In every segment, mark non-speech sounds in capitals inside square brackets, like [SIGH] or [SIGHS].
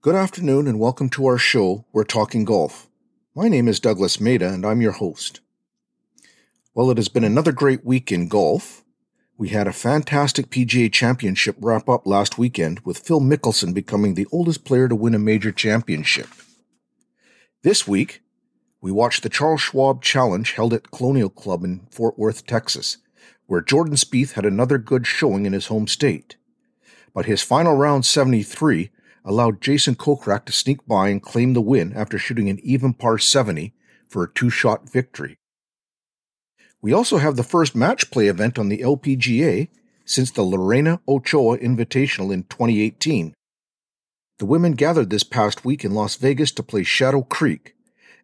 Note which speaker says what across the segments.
Speaker 1: Good afternoon and welcome to our show, We're Talking Golf. My name is Douglas Maida and I'm your host. Well, it has been another great week in golf. We had a fantastic PGA championship wrap up last weekend with Phil Mickelson becoming the oldest player to win a major championship. This week, we watched the Charles Schwab Challenge held at Colonial Club in Fort Worth, Texas, where Jordan Spieth had another good showing in his home state. But his final round 73 allowed Jason Kokrak to sneak by and claim the win after shooting an even par 70 for a two shot victory. We also have the first match play event on the LPGA since the Lorena Ochoa Invitational in 2018. The women gathered this past week in Las Vegas to play Shadow Creek,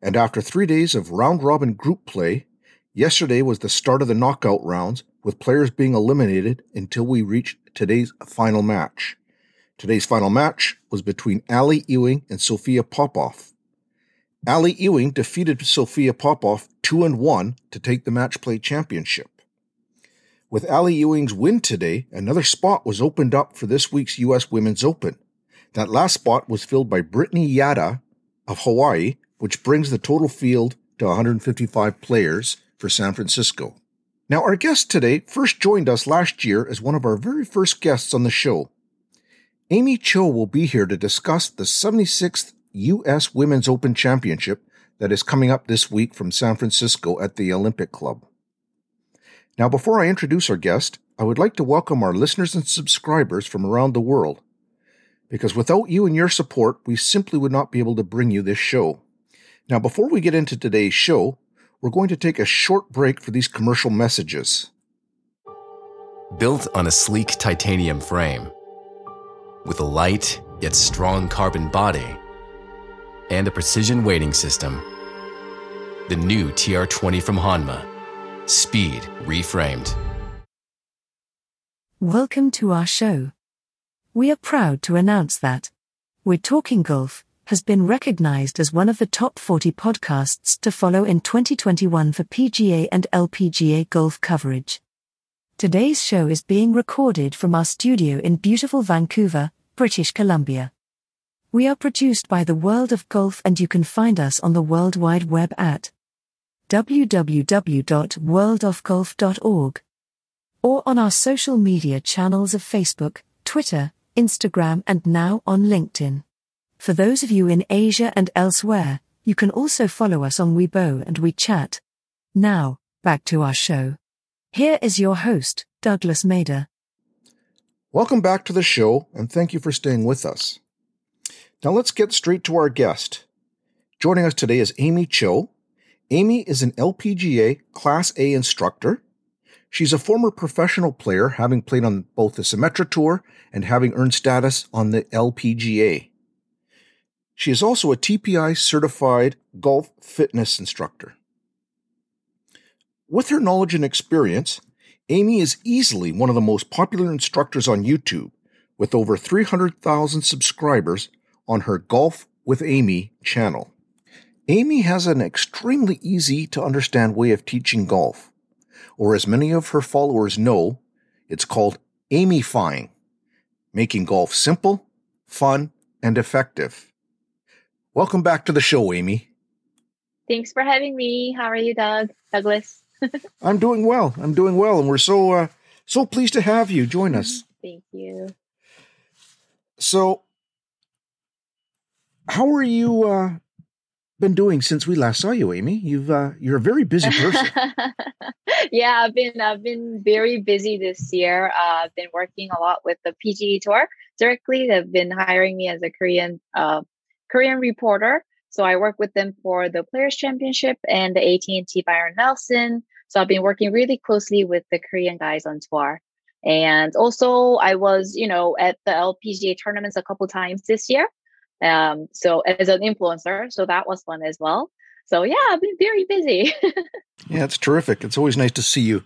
Speaker 1: and after three days of round robin group play, yesterday was the start of the knockout rounds, with players being eliminated until we reach today's final match. Today's final match was between Ali Ewing and Sophia Popov. Ali Ewing defeated Sophia Popov 2 and 1 to take the match play championship. With Ali Ewing's win today, another spot was opened up for this week's US Women's Open. That last spot was filled by Brittany Yada of Hawaii, which brings the total field to 155 players for San Francisco. Now, our guest today first joined us last year as one of our very first guests on the show. Amy Cho will be here to discuss the 76th U.S. Women's Open Championship that is coming up this week from San Francisco at the Olympic Club. Now, before I introduce our guest, I would like to welcome our listeners and subscribers from around the world, because without you and your support, we simply would not be able to bring you this show. Now, before we get into today's show, we're going to take a short break for these commercial messages.
Speaker 2: Built on a sleek titanium frame, with a light yet strong carbon body and a precision weighting system. The new TR20 from Hanma. Speed reframed.
Speaker 3: Welcome to our show. We are proud to announce that We're Talking Golf has been recognized as one of the top 40 podcasts to follow in 2021 for PGA and LPGA golf coverage. Today's show is being recorded from our studio in beautiful Vancouver, British Columbia. We are produced by the World of Golf and you can find us on the World Wide Web at www.worldofgolf.org or on our social media channels of Facebook, Twitter, Instagram and now on LinkedIn. For those of you in Asia and elsewhere, you can also follow us on Weibo and WeChat. Now, back to our show. Here is your host, Douglas Maida.
Speaker 1: Welcome back to the show, and thank you for staying with us. Now let's get straight to our guest. Joining us today is Amy Cho. Amy is an LPGA Class A instructor. She's a former professional player, having played on both the Symetra Tour and having earned status on the LPGA. She is also a TPI certified golf fitness instructor. With her knowledge and experience, Amy is easily one of the most popular instructors on YouTube, with over 300,000 subscribers on her Golf with Amy channel. Amy has an extremely easy to understand way of teaching golf, or as many of her followers know, it's called Amyfying, making golf simple, fun, and effective. Welcome back to the show, Amy.
Speaker 4: Thanks for having me. How are you, Doug? Douglas? [LAUGHS]
Speaker 1: I'm doing well. I'm doing well, and we're so uh, so pleased to have you join us.
Speaker 4: Thank you.
Speaker 1: So, how are you uh, been doing since we last saw you, Amy? You've uh, you're a very busy person. [LAUGHS]
Speaker 4: yeah, I've been I've been very busy this year. Uh, I've been working a lot with the PGA Tour directly. They've been hiring me as a Korean uh, Korean reporter. So I work with them for the Players Championship and the AT&T Byron Nelson. So I've been working really closely with the Korean guys on tour. And also I was, you know, at the LPGA tournaments a couple times this year. Um, so as an influencer, so that was fun as well. So yeah, I've been very busy. [LAUGHS]
Speaker 1: yeah, it's terrific. It's always nice to see you.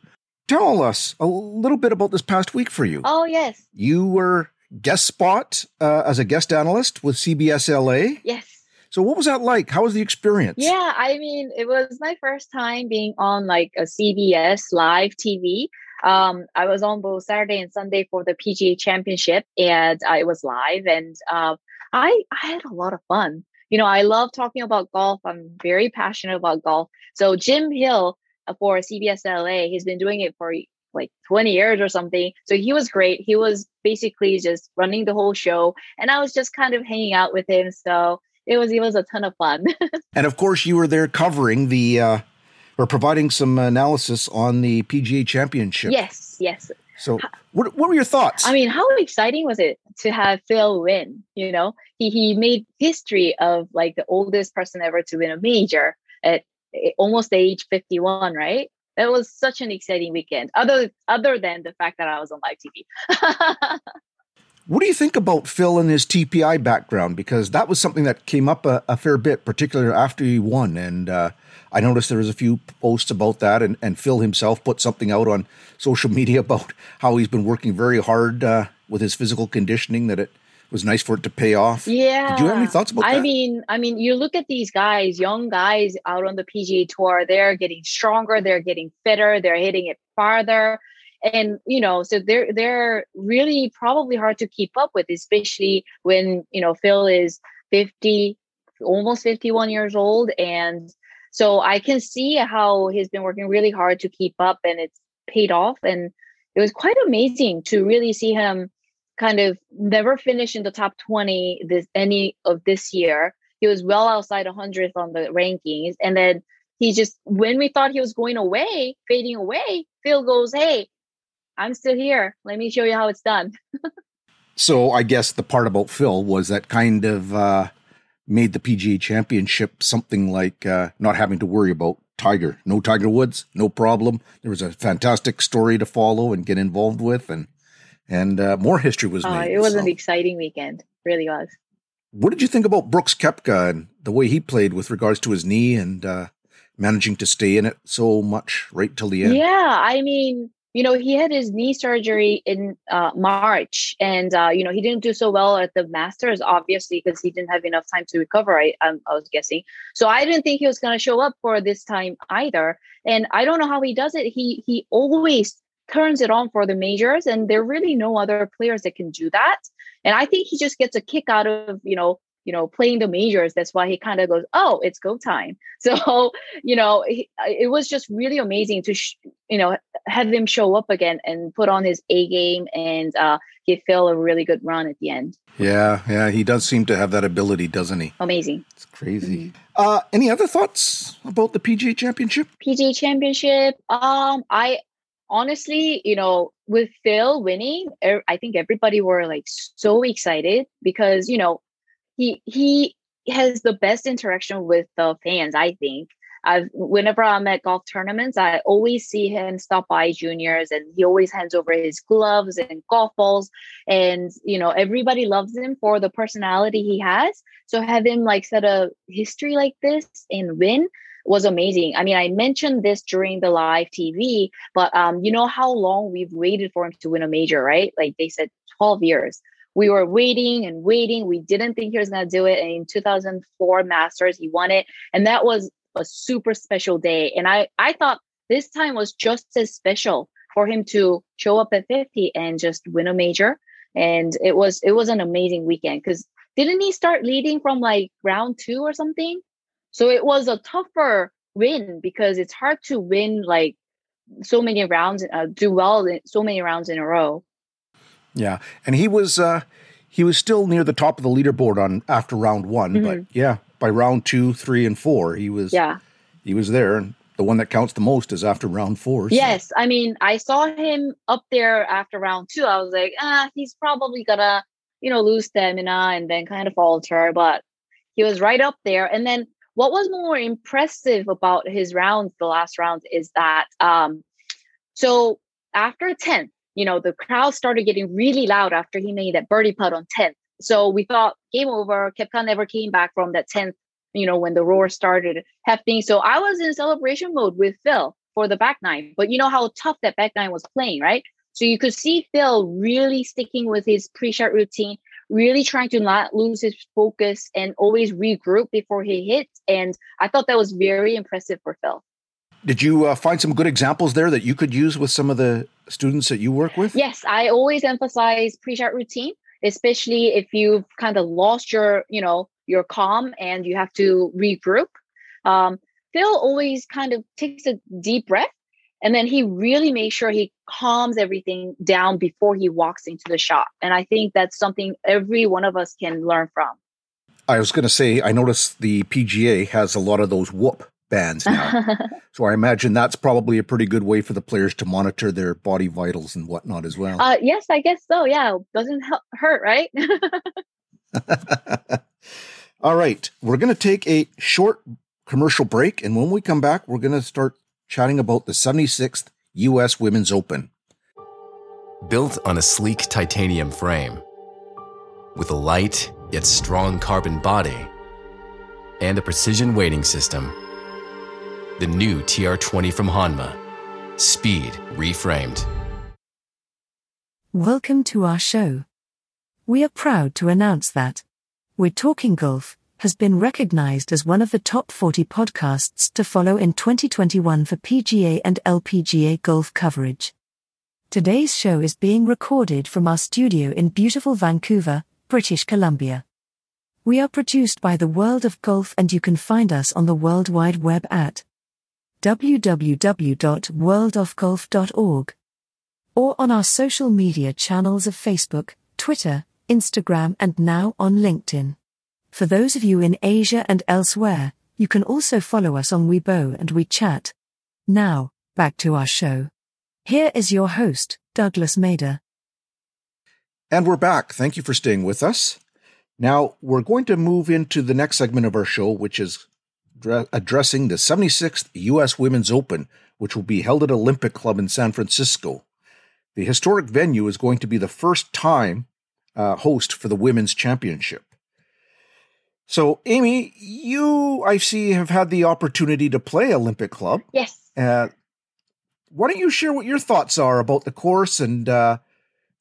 Speaker 1: Tell us a little bit about this past week for you.
Speaker 4: Oh yes,
Speaker 1: you were guest spot uh, as a guest analyst with CBS LA.
Speaker 4: Yes.
Speaker 1: So what was that like? How was the experience?
Speaker 4: Yeah, I mean, it was my first time being on like a CBS live TV. Um, I was on both Saturday and Sunday for the PGA Championship, and I was live. And uh, I I had a lot of fun. You know, I love talking about golf. I'm very passionate about golf. So Jim Hill uh, for CBS LA, he's been doing it for like 20 years or something. So he was great. He was basically just running the whole show, and I was just kind of hanging out with him. So it was it was a ton of fun. [LAUGHS]
Speaker 1: and of course, you were there covering the uh, or providing some analysis on the PGA Championship.
Speaker 4: Yes, yes.
Speaker 1: So, what, what were your thoughts?
Speaker 4: I mean, how exciting was it to have Phil win? You know, he he made history of like the oldest person ever to win a major at almost age 51, right? That was such an exciting weekend. Other other than the fact that I was on live TV. [LAUGHS]
Speaker 1: What do you think about Phil and his TPI background? Because that was something that came up a, a fair bit, particularly after he won. And uh, I noticed there was a few posts about that, and, and Phil himself put something out on social [LAUGHS] media about how he's been working very hard uh, with his physical conditioning. That it was nice for it to pay off.
Speaker 4: Yeah.
Speaker 1: Did you have any thoughts about
Speaker 4: I
Speaker 1: that?
Speaker 4: mean, I mean, you look at these guys, young guys out on the PGA Tour. They're getting stronger. They're getting fitter. They're hitting it farther and you know so they're they're really probably hard to keep up with especially when you know phil is 50 almost 51 years old. And so i can see how he's been working really hard to keep up and it's paid off. And it was quite amazing to really see him kind of never finish in the top 20 this any of this year. He was well outside 100th on the rankings. And then he just when we thought he was going away fading away phil goes hey I'm still here. Let me show you how it's done. [LAUGHS]
Speaker 1: so I guess the part about Phil was that kind of uh, made the PGA Championship something like uh, not having to worry about Tiger. No Tiger Woods, no problem. There was a fantastic story to follow and get involved with, and and uh, more history was
Speaker 4: uh,
Speaker 1: made.
Speaker 4: It was
Speaker 1: so.
Speaker 4: an exciting weekend. Really was.
Speaker 1: What did you think about Brooks Koepka and the way he played with regards to his knee and uh, managing to stay in it so much right till the end?
Speaker 4: Yeah, I mean, you know, he had his knee surgery in uh, March, and uh, you know, he didn't do so well at the Masters, obviously, because he didn't have enough time to recover. I, um, I was guessing, so I didn't think he was going to show up for this time either. And I don't know how he does it. He he always turns it on for the majors, and there are really no other players that can do that. And I think he just gets a kick out of you know you know, playing the majors. That's why he kind of goes, "Oh, it's go time." [LAUGHS] So, you know, he, it was just really amazing to, sh- you know, have him show up again and put on his A game and uh, give Phil a really good run at the end.
Speaker 1: Yeah, yeah, he does seem to have that ability, doesn't he?
Speaker 4: Amazing.
Speaker 1: It's crazy. Mm-hmm. Uh, any other thoughts about the PGA Championship?
Speaker 4: PGA Championship. Um, I honestly, you know, with Phil winning, er, I think everybody were like so excited because you know he he has the best interaction with the fans. I think. I've whenever I'm at golf tournaments, I always see him stop by juniors, and he always hands over his gloves and golf balls, and you know everybody loves him for the personality he has. So have him like set a history like this and win was amazing. I mean, I mentioned this during the live TV, but um, you know how long we've waited for him to win a major, right? Like they said, 12 years we were waiting and waiting. We didn't think he was going to do it. And in 2004 Masters, he won it. And that was a super special day. And I, I thought this time was just as special for him to show up at 50 and just win a major. And it was, it was an amazing weekend because didn't he start leading from like round two or something? So it was a tougher win because it's hard to win like so many rounds, uh, do well in so many rounds in a row.
Speaker 1: Yeah, and he was uh, he was still near the top of the leaderboard on after round one, mm-hmm. but yeah, by round two, three, and four, he was
Speaker 4: yeah
Speaker 1: he was there. And the one that counts the most is after round four.
Speaker 4: So. Yes, I mean I saw him up there after round two. I was like, ah, he's probably gonna you know lose stamina and then kind of falter, but he was right up there. And then what was more impressive about his rounds, the last round, is that um, so after 10th, you know, the crowd started getting really loud after he made that birdie putt on 10th. So we thought game over. Koepka never came back from that 10th, you know, when the roar started happening. So I was in celebration mode with Phil for the back nine. But you know how tough that back nine was playing, right? So you could see Phil really sticking with his pre-shot routine, really trying to not lose his focus and always regroup before he hits. And I thought that was very impressive for Phil.
Speaker 1: Did you uh, find some good examples there that you could use with some of the students that you work with?
Speaker 4: Yes, I always emphasize pre-shot routine. especially if you've kind of lost your, you know, your calm and you have to regroup. Um, Phil always kind of takes a deep breath and then he really makes sure he calms everything down before he walks into the shot. And I think that's something every one of us can learn from.
Speaker 1: I was going to say, I noticed the PGA has a lot of those whoop bands [LAUGHS] now. so I imagine that's probably a pretty good way for the players to monitor their body vitals and whatnot as well.
Speaker 4: Uh, yes, I guess so. Yeah, doesn't hurt, right? [LAUGHS]
Speaker 1: All right, we're going to take a short commercial break, and when we come back, we're going to start chatting about the 76th U.S. Women's Open.
Speaker 2: Built on a sleek titanium frame, with a light yet strong carbon body, and a precision weighting system, the new TR20 from Hanma, speed reframed.
Speaker 3: Welcome to our show. We are proud to announce that We're Talking Golf has been recognized as one of the top 40 podcasts to follow in 2021 for PGA and LPGA golf coverage. Today's show is being recorded from our studio in beautiful Vancouver, British Columbia. We are produced by the World of Golf and you can find us on the World Wide Web at www.worldofgolf.org or on our social media channels of Facebook, Twitter, Instagram and now on LinkedIn. For those of you in Asia and elsewhere, you can also follow us on Weibo and WeChat. Now, back to our show. Here is your host, Douglas Mader.
Speaker 1: And we're back. Thank you for staying with us. Now, we're going to move into the next segment of our show, which is addressing the 76th U.S. Women's Open, which will be held at Olympic Club in San Francisco. The historic venue is going to be the first time uh, host for the Women's Championship. So, Amy, you, I see, have had the opportunity to play Olympic Club.
Speaker 4: Yes.
Speaker 1: Uh, why don't you share what your thoughts are about the course and uh,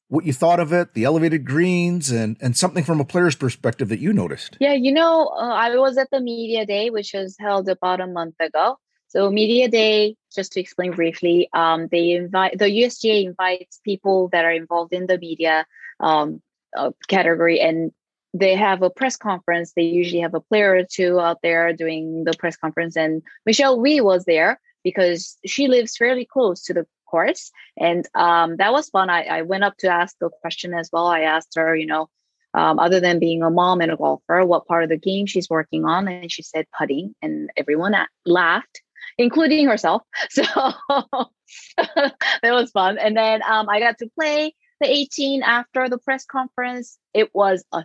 Speaker 1: what you thought of it, the elevated greens, and and something from a player's perspective that you noticed?
Speaker 4: Yeah, you know, uh, I was at the media day, which was held about a month ago. So, media day, just to explain briefly, um, they invite the USGA invites people that are involved in the media um, uh, category and they have a press conference. They usually have a player or two out there doing the press conference. And Michelle Wie was there because she lives fairly close to the course. And um, that was fun. I, I went up to ask the question as well. I asked her, you know, um, other than being a mom and a golfer, what part of the game she's working on. And she said putting, and everyone laughed, including herself. [LAUGHS] So [LAUGHS] that was fun. And then um, I got to play the 18 after the press conference. It was a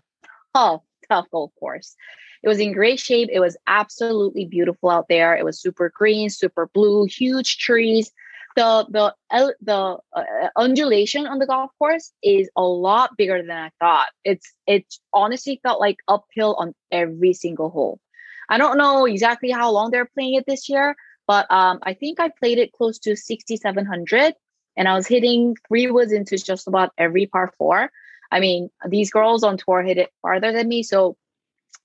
Speaker 4: tough, tough golf course. It was in great shape. It was absolutely beautiful out there. It was super green, super blue, huge trees. The the the uh, undulation on the golf course is a lot bigger than I thought. It's it honestly felt like uphill on every single hole. I don't know exactly how long they're playing it this year, but um, I think I played it close to 6,700 and I was hitting three woods into just about every par four. I mean, these girls on tour hit it farther than me, so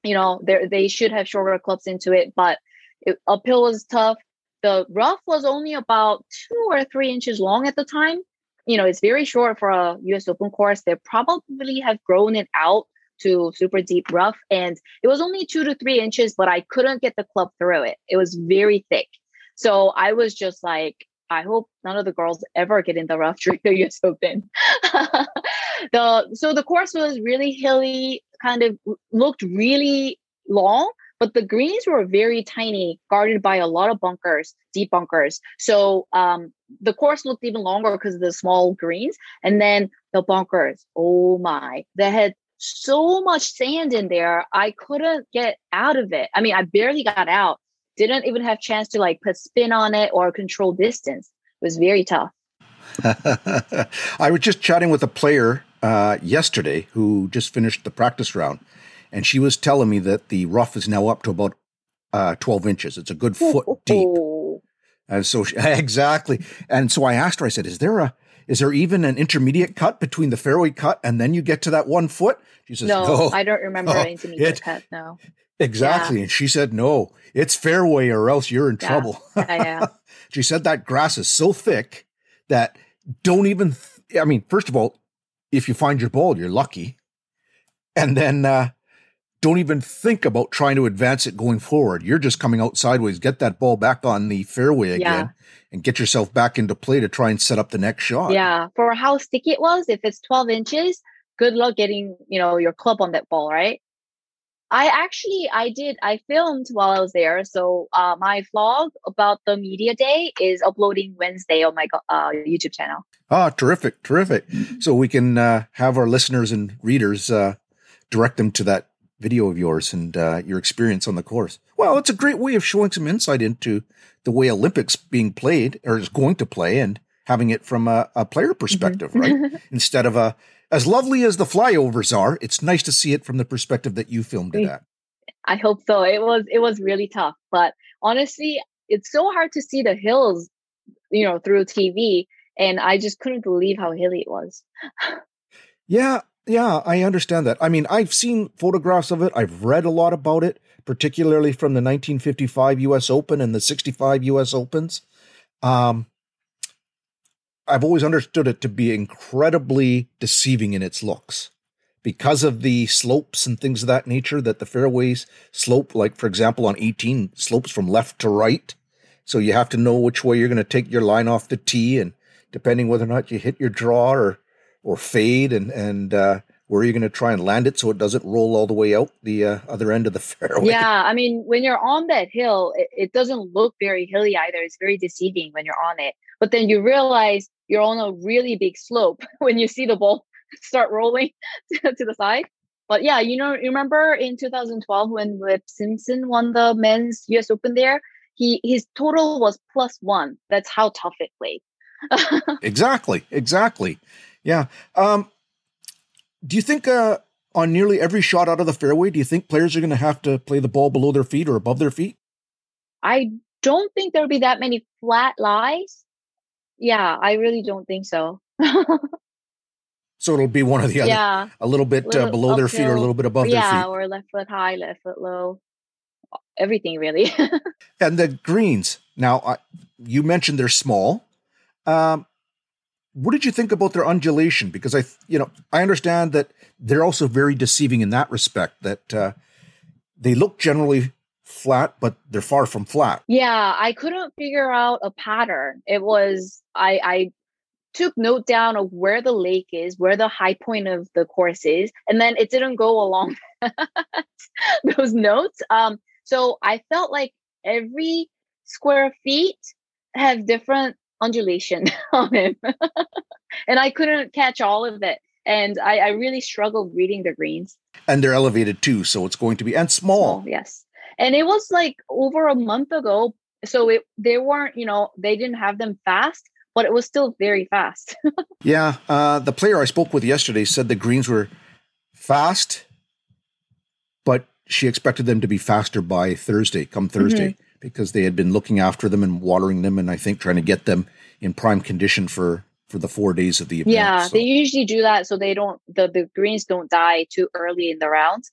Speaker 4: you know they they should have shorter clubs into it. But it, uphill was tough. The rough was only about two or three inches long at the time. You know, it's very short for a U.S. Open course. They probably have grown it out to super deep rough, and it was only two to three inches, but I couldn't get the club through it. It was very thick. So I was just like, I hope none of the girls ever get in the rough during the US Open. [LAUGHS] the so the course was really hilly, kind of looked really long, but the greens were very tiny, guarded by a lot of bunkers, deep bunkers. So um, the course looked even longer because of the small greens. And then the bunkers, oh my, they had so much sand in there. I couldn't get out of it. I mean, I barely got out didn't even have chance to like put spin on it or control distance. It was very tough. [LAUGHS]
Speaker 1: I was just chatting with a player uh, yesterday who just finished the practice round, and she was telling me that the rough is now up to about uh, 12 inches. It's a good foot deep. [LAUGHS] And so she, [LAUGHS] exactly. And so I asked her, I said, is there a, is there even an intermediate cut between the fairway cut and then you get to that one foot?
Speaker 4: She says, no, no. I don't remember oh, [LAUGHS] an intermediate it, cut. No.
Speaker 1: Exactly. Yeah. And she said, no, it's fairway or else you're in yeah. trouble. yeah, yeah. she said that grass is so thick that don't even, th- I mean, first of all, if you find your ball, you're lucky. and then uh, don't even think about trying to advance it going forward. You're just coming out sideways, get that ball back on the fairway again, yeah. and get yourself back into play to try and set up the next shot.
Speaker 4: Yeah, for how sticky it was, if it's 12 inches, good luck getting you know your club on that ball, right? I actually I did I filmed while I was there. So uh, my vlog about the media day is uploading Wednesday on my uh, YouTube channel.
Speaker 1: Ah, terrific, terrific. So we can uh, have our listeners and readers uh, direct them to that video of yours and uh, your experience on the course. Well, it's a great way of showing some insight into the way Olympics being played or is going to play and having it from a, a player mm-hmm. perspective, mm-hmm. right? [LAUGHS] Instead of a as lovely as the flyovers are, it's nice to see it from the perspective that you filmed it at.
Speaker 4: I hope so. It was it was really tough, but honestly, it's so hard to see the hills, you know, through TV, and I just couldn't believe how hilly it was. [LAUGHS]
Speaker 1: yeah, yeah, I understand that. I mean, I've seen photographs of it. I've read a lot about it, particularly from the 1955 U.S. Open and the 65 U.S. Opens. Um, I've always understood it to be incredibly deceiving in its looks because of the slopes and things of that nature that the fairways slope like for example on 18 slopes from left to right so you have to know which way you're going to take your line off the tee and depending whether or not you hit your draw or or fade and and uh, where are you're going to try and land it so it doesn't roll all the way out the uh, other end of the [LAUGHS] fairway.
Speaker 4: Yeah, I mean, when you're on that hill, it, it, doesn't look very hilly either. It's very deceiving when you're on it. But then you realize you're on a really big slope [LAUGHS] when you see the ball [LAUGHS] start rolling to, the side. But yeah, you know, you remember in 2012 when Webb Simpson won the men's US Open there? He his total was plus one. That's how tough it played.
Speaker 1: exactly, exactly. Yeah. Um, do you think uh, on nearly every shot out of the fairway, do you think players are going to have to play the ball below their feet or above their feet?
Speaker 4: I don't think there'll be that many flat lies. Yeah, I really don't think so. [LAUGHS]
Speaker 1: so it'll be one or the other. Yeah, a little bit uh, little uh, below their feet or a little bit above
Speaker 4: yeah,
Speaker 1: their feet.
Speaker 4: Yeah, or left foot high, left foot low. Everything really. [LAUGHS]
Speaker 1: and the greens. Now, I, you mentioned they're small. Um, what did you think about their undulation? Because I, you know, I understand that they're also very deceiving in that respect. That uh, they look generally flat, but they're far from flat.
Speaker 4: Yeah, I couldn't figure out a pattern. It was I I took note down of where the lake is, where the high point of the course is, and then it didn't go along [LAUGHS] those notes. Um, so I felt like every square feet have different undulation [LAUGHS] on him. and I couldn't catch all of it. And I, I, really struggled reading the greens.
Speaker 1: And they're elevated too, so it's going to be and small.
Speaker 4: small yes. And it was like over a month ago. So it they weren't, you know, they didn't have them fast, but it was still very fast. [LAUGHS]
Speaker 1: yeah. Uh, the player I spoke with yesterday said the greens were fast, but she expected them to be faster by Thursday, come Thursday. Mm-hmm because they had been looking after them and watering them and I think trying to get them in prime condition for for the four days of the event.
Speaker 4: Yeah, so. they usually do that so they don't the, the greens don't die too early in the round.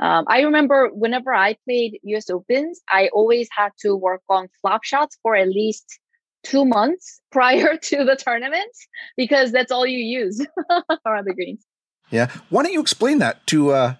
Speaker 4: Um, I remember whenever I played US Opens, I always had to work on flop shots for at least two months [LAUGHS] prior to the tournament because that's all you use [LAUGHS] around the greens.
Speaker 1: Yeah. Why don't you explain that to uh,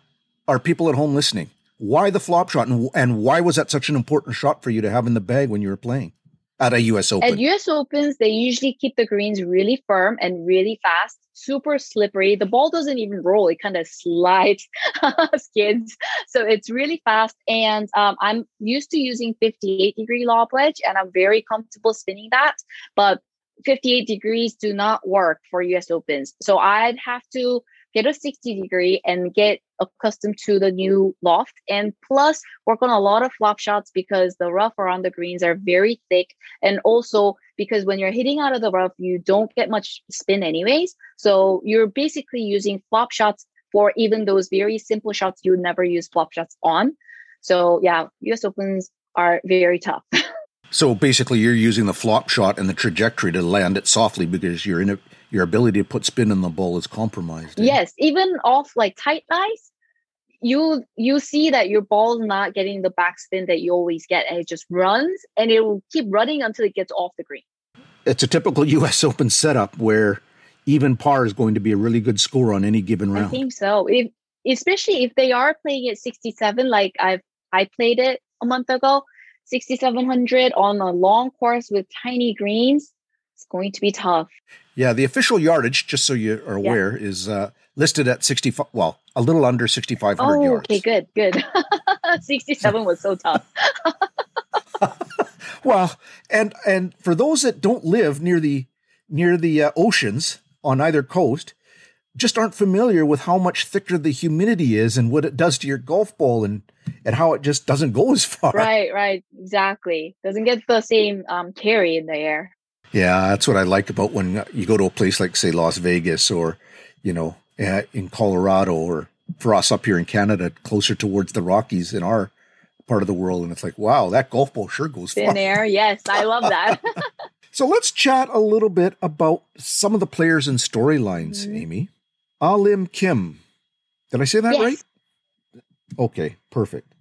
Speaker 1: our people at home listening? Why the flop shot, and, and why was that such an important shot for you to have in the bag when you were playing at a U.S. Open?
Speaker 4: At U.S. Opens, they usually keep the greens really firm and really fast, super slippery. The ball doesn't even roll; it kind of slides, [LAUGHS] skids. So it's really fast. And um, I'm used to using 58 degree lob wedge, and I'm very comfortable spinning that. But 58 degrees do not work for US Opens. So I'd have to get a 60 degree and get accustomed to the new loft. And plus work on a lot of flop shots because the rough around the greens are very thick. And also because when you're hitting out of the rough you don't get much spin anyways. So you're basically using flop shots for even those very simple shots you would never use flop shots on. So yeah us opens are very tough. [LAUGHS]
Speaker 1: So basically you're using the flop shot and the trajectory to land it softly because you're in a your ability to put spin in the ball is compromised.
Speaker 4: Eh? Yes, even off like tight lies, you you see that your ball's not getting the backspin that you always get, and it just runs, and it will keep running until it gets off the green.
Speaker 1: It's a typical U.S. [LAUGHS] Open setup where even par is going to be a really good score on any given round.
Speaker 4: I think so. If especially if they are playing at 67, like I've I played it a month ago, 6700 on a long course with tiny greens. It's going to be tough.
Speaker 1: Yeah, the official yardage, just so you are aware, yeah. is uh, listed at 65. Well, a little under 6,500 oh, yards.
Speaker 4: Okay, good, good. [LAUGHS] 67 was so tough. [LAUGHS]
Speaker 1: well, and and for those that don't live near the near the uh, oceans on either coast, just aren't familiar with how much thicker the humidity is and what it does to your golf ball and and how it just doesn't go as far.
Speaker 4: Right, right, exactly. Doesn't get the same um, carry in the air.
Speaker 1: Yeah, that's what I like about when you go to a place like say Las Vegas or you know in Colorado or for us up here in Canada, closer towards the Rockies in our part of the world, and it's like, wow, that golf ball sure goes
Speaker 4: in air. Yes, I love that. [LAUGHS] [LAUGHS]
Speaker 1: so let's chat a little bit about some of the players and storylines, mm-hmm. Amy. Ah Lim Kim. Did I say that yes. right? Okay, perfect.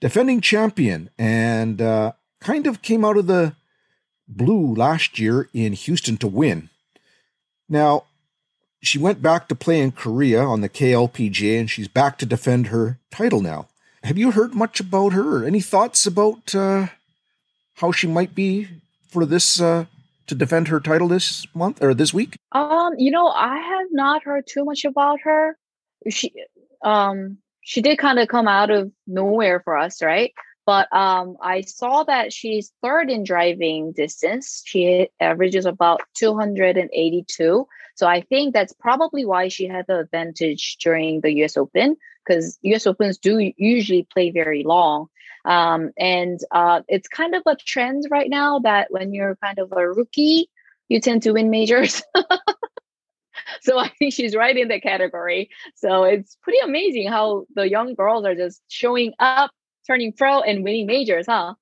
Speaker 1: Defending champion and uh, kind of came out of the blue last year in Houston to win. Now, she went back to play in Korea on the KLPGA and she's back to defend her title now. Have you heard much about her? Any thoughts about uh, how she might be for this uh, to defend her title this month or this week?
Speaker 4: Um, you know, I have not heard too much about her. She um she did kind of come out of nowhere for us, right? But um I saw that she's third in driving distance. She averages about 282. So I think that's probably why she had the advantage during the US Open because US Opens do usually play very long. Um, and uh, it's kind of a trend right now that when you're kind of a rookie, you tend to win majors. [LAUGHS] so I think she's right in the category. So it's pretty amazing how the young girls are just showing up, turning pro, and winning majors, huh?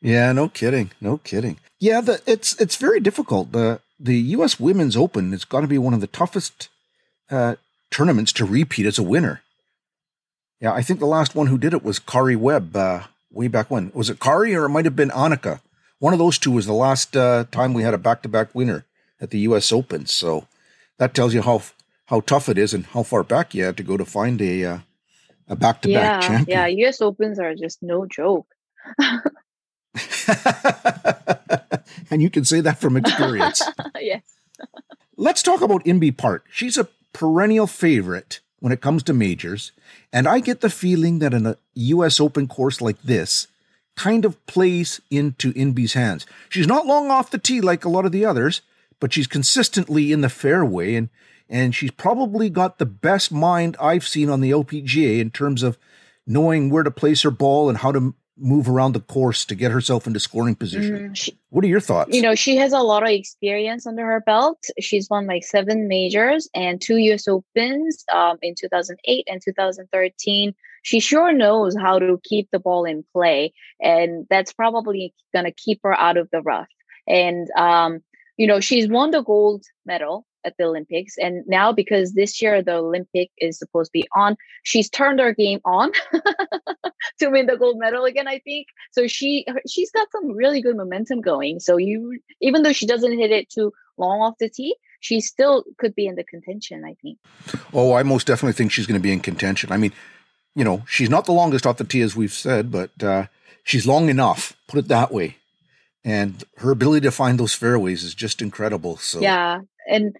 Speaker 1: yeah, no kidding, no kidding. Yeah, the, it's it's very difficult. The the U.S. Women's Open is going to be one of the toughest uh, tournaments to repeat as a winner. Yeah, I think the last one who did it was Karrie Webb uh, way back when. Was it Karrie or it might have been Annika? One of those two was the last uh, time we had a back to back winner at the U.S. Open. So that tells you how how tough it is and how far back you had to go to find a uh, a back to back champion.
Speaker 4: Yeah, U.S. Opens are just no joke. [LAUGHS] [LAUGHS]
Speaker 1: and you can say that from experience. [LAUGHS]
Speaker 4: yes.
Speaker 1: Let's talk about Inbee Park. She's a perennial favorite when it comes to majors, and I get the feeling that in a US Open course like this kind of plays into Inbee's hands. She's not long off the tee like a lot of the others, but she's consistently in the fairway and and she's probably got the best mind I've seen on the LPGA in terms of knowing where to place her ball and how to move around the course to get herself into scoring position. Mm, she, what are your thoughts?
Speaker 4: You know, she has a lot of experience under her belt. She's won like seven majors and two US Opens um, in 2008 and 2013. She sure knows how to keep the ball in play, and that's probably going to keep her out of the rough. And um, you know, she's won the gold medal at the Olympics. And now, because this year the Olympic is supposed to be on, she's turned her game on [LAUGHS] to win the gold medal again. I think so. She she's got some really good momentum going. So you, even though she doesn't hit it too long off the tee, she still could be in the contention. I think.
Speaker 1: Oh, I most definitely think she's going to be in contention. I mean, you know, she's not the longest off the tee as we've said, but uh, she's long enough. Put it that way and her ability to find those fairways is just incredible. So
Speaker 4: yeah, and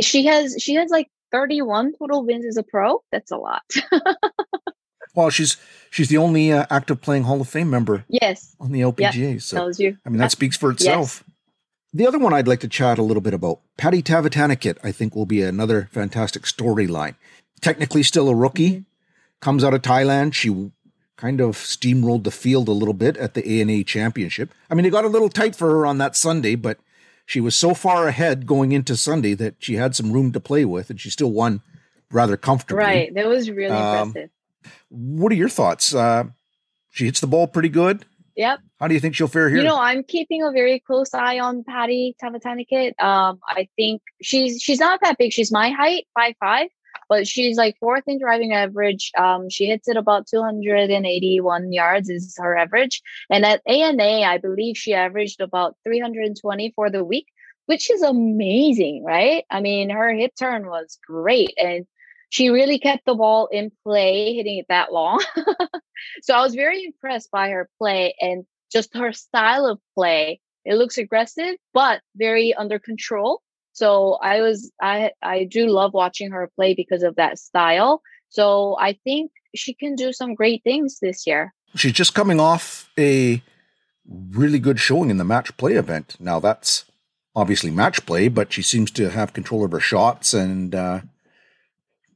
Speaker 4: she has she has like 31 total wins as a pro. That's a lot. [LAUGHS]
Speaker 1: well, she's she's the only uh, active playing Hall of Fame member.
Speaker 4: Yes,
Speaker 1: on the LPGA. So
Speaker 4: tells you.
Speaker 1: I mean, that speaks for itself. Yes. The other one I'd like to chat a little bit about, Patty Tavatanakit, I think will be another fantastic storyline. Technically still a rookie, mm-hmm. comes out of Thailand. She kind of steamrolled the field a little bit at the ANA championship. I mean, it got a little tight for her on that Sunday, but she was so far ahead going into Sunday that she had some room to play with, and she still won rather comfortably.
Speaker 4: Right, that was really um, impressive.
Speaker 1: What are your thoughts? Uh, she hits the ball pretty good.
Speaker 4: Yep.
Speaker 1: How do you think she'll fare here?
Speaker 4: You know, I'm keeping a very close eye on Patty Tavatanakit. Um, I think she's she's not that big. She's my height, five five but she's like fourth in driving average. Um, she hits it about 281 yards is her average. And at ANA, I believe she averaged about 320 for the week, which is amazing, right? I mean, her hit turn was great. And she really kept the ball in play, hitting it that long. [LAUGHS] so I was very impressed by her play and just her style of play. It looks aggressive, but very under control. So I was I I do love watching her play because of that style. So I think she can do some great things this year.
Speaker 1: She's just coming off a really good showing in the match play event. Now that's obviously match play, but she seems to have control of her shots and uh,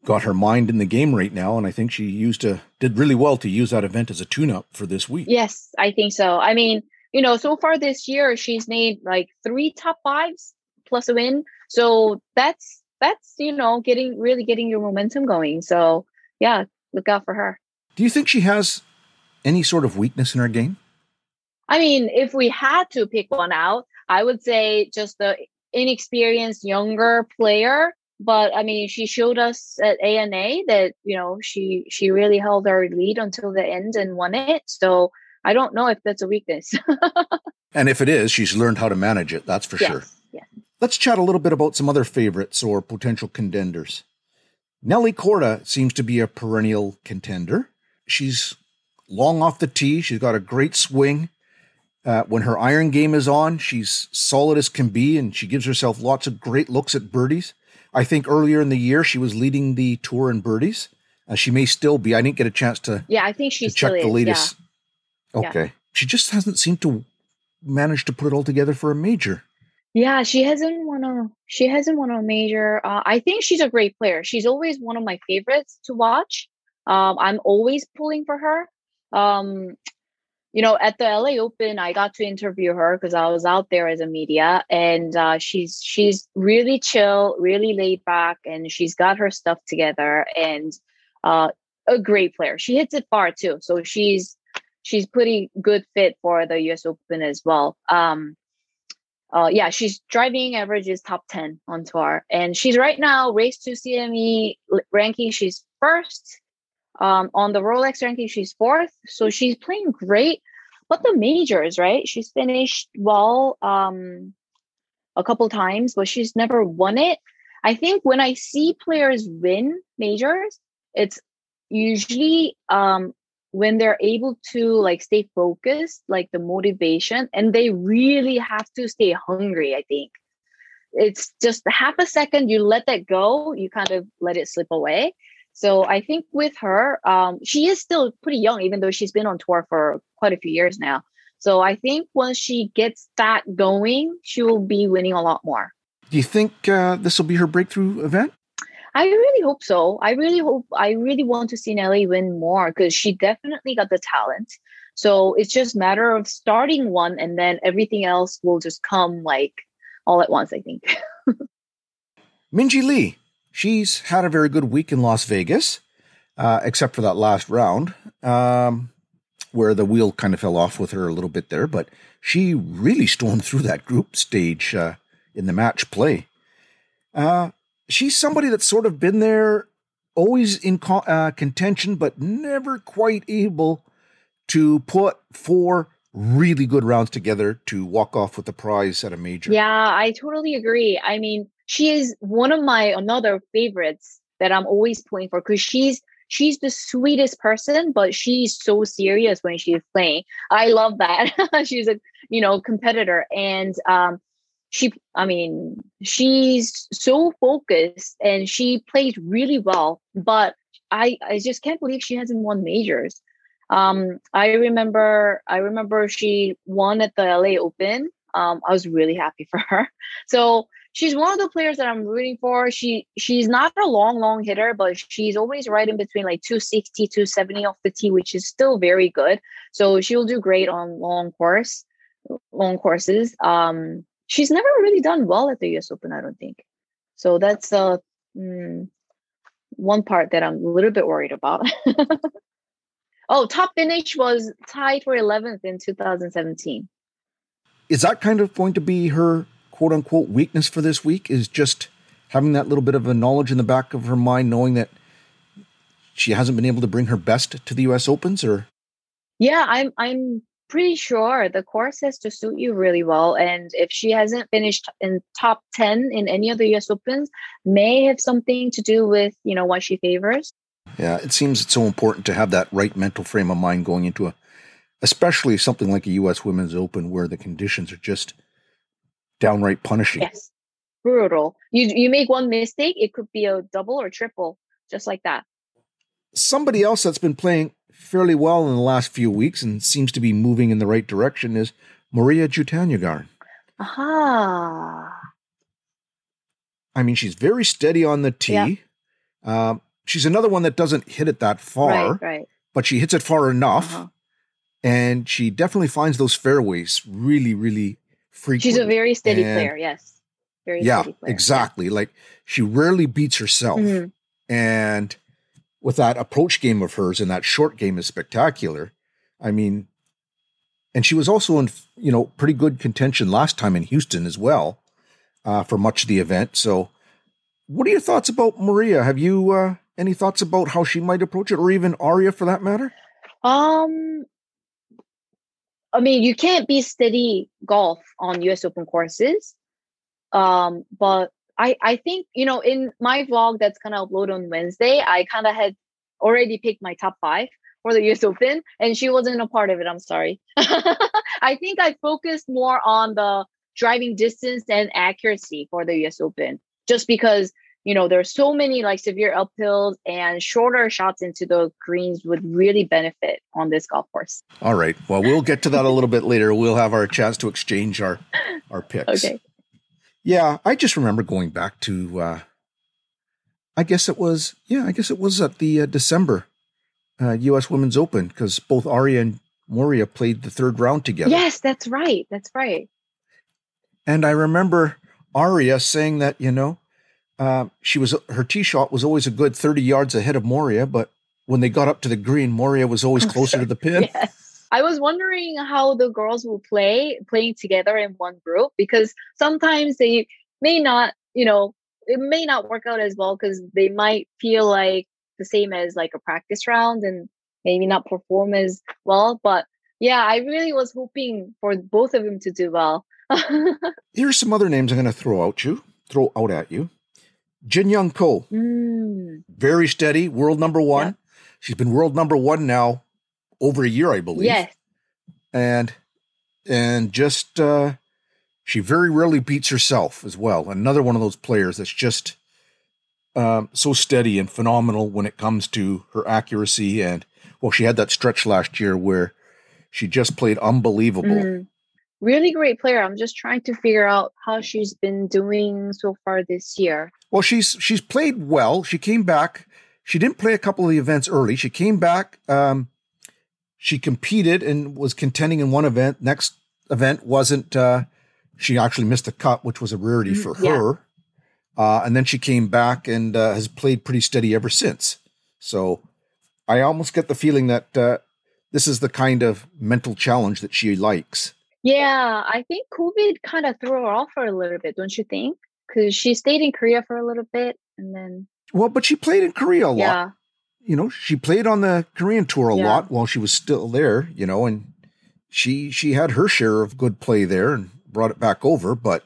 Speaker 1: got her mind in the game right now. And I think she used to did really well to use that event as a tune-up for this week.
Speaker 4: Yes, I think so. I mean, you know, so far this year she's made like three top fives plus a win. So that's that's you know getting really getting your momentum going. So yeah, look out for her.
Speaker 1: Do you think she has any sort of weakness in her game?
Speaker 4: I mean, if we had to pick one out, I would say just the inexperienced younger player. But I mean, she showed us at ANA that you know she she really held her lead until the end and won it. So I don't know if that's a weakness. [LAUGHS]
Speaker 1: and if it is, she's learned how to manage it. That's for
Speaker 4: yes,
Speaker 1: sure.
Speaker 4: Yes.
Speaker 1: Let's chat a little bit about some other favorites or potential contenders. Nelly Korda seems to be a perennial contender. She's long off the tee. She's got a great swing. Uh, when her iron game is on, she's solid as can be, and she gives herself lots of great looks at birdies. I think earlier in the year she was leading the tour in birdies. Uh, she may still be. I didn't get a chance to.
Speaker 4: Yeah, I think she's
Speaker 1: check
Speaker 4: the
Speaker 1: latest.
Speaker 4: Yeah.
Speaker 1: Okay, yeah. she just hasn't seemed to manage to put it all together for a major.
Speaker 4: Yeah, she hasn't won a she hasn't won a major. Uh, I think she's a great player. She's always one of my favorites to watch. Um, I'm always pulling for her. Um, you know, at the LA Open, I got to interview her because I was out there as a media, and uh, she's she's really chill, really laid back, and she's got her stuff together, and uh, a great player. She hits it far too, so she's she's pretty good fit for the U.S. Open as well. Um, uh, yeah, she's driving average is top 10 on tour. And she's right now race to CME ranking. She's first um, on the Rolex ranking, she's fourth, so she's playing great. But the majors, right? She's finished well um, a couple times, but she's never won it. I think when I see players win majors, it's usually um, when they're able to like stay focused, like the motivation, and they really have to stay hungry. I think it's just half a second you let that go, you kind of let it slip away so I think with her, um, she is still pretty young, even though she's been on tour for quite a few years now. So I think once she gets that going, she will be winning a lot more.
Speaker 1: Do you think uh, this will be her breakthrough event?
Speaker 4: I really hope so. I really hope. I really want to see Nelly win more because she definitely got the talent. So it's just matter of starting one, and then everything else will just come like all at once. I think. [LAUGHS]
Speaker 1: Minjee Lee, she's had a very good week in Las Vegas, uh, except for that last round, um, where the wheel kind of fell off with her a little bit there. But she really stormed through that group stage uh, in the match play. Uh, she's somebody that's sort of been there, always in co- uh, contention, but never quite able to put four really good rounds together to walk off with the prize at a major.
Speaker 4: Yeah, I totally agree. I mean, she is one of my another favorites that I'm always pulling for because she's she's the sweetest person, but she's so serious when she's playing. I love that. [LAUGHS] she's a you know competitor, and um, she I mean she's so focused and she plays really well. But I I just can't believe she hasn't won majors. Um, I remember I remember she won at the LA Open. Um, I was really happy for her. [LAUGHS] So she's one of the players that I'm rooting for. She she's not a long, long hitter, but she's always right in between like 260, 270 off the tee, which is still very good. So she'll do great on long course, long courses. Um, she's never really done well at the US Open, I don't think. So that's uh mm, one part that I'm a little bit worried about. [LAUGHS] oh, top finish was tied for 11th in 2017.
Speaker 1: Is that kind of going to be her quote unquote weakness for this week is just having that little bit of a knowledge in the back of her mind, knowing that she hasn't been able to bring her best to the U.S. Opens, or
Speaker 4: yeah, I'm I'm pretty sure the course has to suit you really well. And if she hasn't finished in top 10 in any of the US Opens, may have something to do with, you know, what she favors.
Speaker 1: Yeah, it seems it's so important to have that right mental frame of mind going into a, especially something like a U.S. Women's Open where the conditions are just downright punishing.
Speaker 4: Yes, brutal. You you make one mistake, it could be a double or triple, just like that.
Speaker 1: Somebody else that's been playing fairly well in the last few weeks and seems to be moving in the right direction is Moriya Jutanugarn.
Speaker 4: Aha.
Speaker 1: I mean, she's very steady on the tee.
Speaker 4: Yeah.
Speaker 1: Um, she's another one that doesn't hit it that far,
Speaker 4: Right, right.
Speaker 1: but she hits it far enough,
Speaker 4: Uh-huh.
Speaker 1: and she definitely finds those fairways really, really frequently.
Speaker 4: She's a very steady
Speaker 1: And-
Speaker 4: player, yes. Very
Speaker 1: yeah,
Speaker 4: steady player.
Speaker 1: exactly. Like she rarely beats herself,
Speaker 4: Mhm.
Speaker 1: and with that approach game of hers and that short game is spectacular. I mean, and she was also in you know pretty good contention last time in Houston as well uh, for much of the event. So, what are your thoughts about Maria? Have you uh, any thoughts about how she might approach it, or even Aria for that matter?
Speaker 4: Um, I mean, you can't be steady golf on U.S. Open courses. Um, but I I think you know in my vlog that's gonna upload on Wednesday, I kind of had already picked my top five for the U.S. Open, and she wasn't a part of it. I'm sorry. [LAUGHS] I think I focused more on the driving distance and accuracy for the U.S. Open, just because you know there's so many like severe uphills and shorter shots into the greens would really benefit on this golf course.
Speaker 1: All right. Well, we'll get to that a little bit later. We'll have our chance to exchange our our picks.
Speaker 4: Okay.
Speaker 1: Yeah, I just remember going back to. Uh, I guess it was yeah. I guess it was at the uh, December uh, U.S. Women's Open because both Aria and Moriya played the third round together.
Speaker 4: Yes, that's right. That's right.
Speaker 1: And I remember Aria saying that you know uh, she was her tee shot was always a good thirty yards ahead of Moriya, but when they got up to the green, Moriya was always closer to the pin. [LAUGHS]
Speaker 4: Yes. I was wondering how the girls will play playing together in one group because sometimes they may not, you know, it may not work out as well because they might feel like the same as like a practice round and maybe not perform as well. But yeah, I really was hoping for both of them to do well. [LAUGHS]
Speaker 1: Here's some other names I'm going to throw out you, throw out at you. Jin Young Ko,
Speaker 4: Mm,
Speaker 1: very steady, world number one.
Speaker 4: Yeah.
Speaker 1: She's been world number one now over a year, I believe.
Speaker 4: yes.
Speaker 1: And and just uh she very rarely beats herself as well. Another one of those players that's just um so steady and phenomenal when it comes to her accuracy and well she had that stretch last year where she just played unbelievable.
Speaker 4: Mm. Really great player. I'm just trying to figure out how she's been doing so far this year.
Speaker 1: Well, she's she's played well. She came back. She didn't play a couple of the events early. She came back. Um, she competed and was contending in one event. Next event wasn't. Uh, she actually missed a cut, which was a rarity
Speaker 4: Mhm,
Speaker 1: for
Speaker 4: yeah.
Speaker 1: her. Uh, and then she came back and uh, has played pretty steady ever since. So I almost get the feeling that uh, this is the kind of mental challenge that she likes.
Speaker 4: Yeah, I think COVID kind of threw her off for a little bit, don't you think? Because she stayed in Korea for a little bit and then,
Speaker 1: Well, but she played in Korea a lot.
Speaker 4: yeah.
Speaker 1: You know, she played on the Korean tour a
Speaker 4: Yeah.
Speaker 1: lot while she was still there, you know, and she she had her share of good play there and brought it back over. But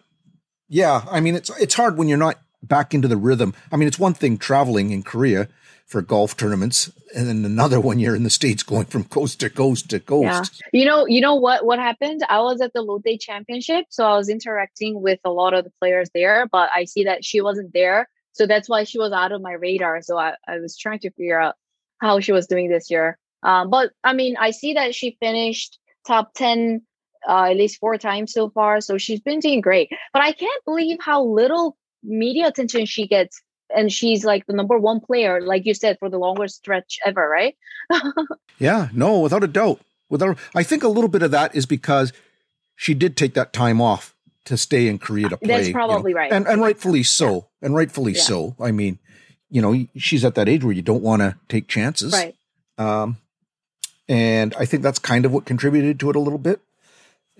Speaker 1: yeah, I mean, it's it's hard when you're not back into the rhythm. I mean, it's one thing traveling in Korea for golf tournaments, and then another when you're in the states going from coast to coast to coast.
Speaker 4: You know, you know what what happened? I was at the Lotte Championship, so I was interacting with a lot of the players there, but I see that she wasn't there. So that's why she was out of my radar. So I, I was trying to figure out how she was doing this year. Um, but I mean, I see that she finished top 10 uh, at least four times so far. So she's been doing great. But I can't believe how little media attention she gets. And she's like the number one player, like you said, for the longest stretch ever, right? [LAUGHS]
Speaker 1: Yeah, no, without a doubt. Without, I think a little bit of that is because she did take that time off to stay in Korea to play.
Speaker 4: That's
Speaker 1: you know,
Speaker 4: probably right.
Speaker 1: and and rightfully so, and rightfully
Speaker 4: Yeah.
Speaker 1: so. I mean, you know, she's at that age where you don't want to take chances,
Speaker 4: Right.
Speaker 1: Um, and I think that's kind of what contributed to it a little bit.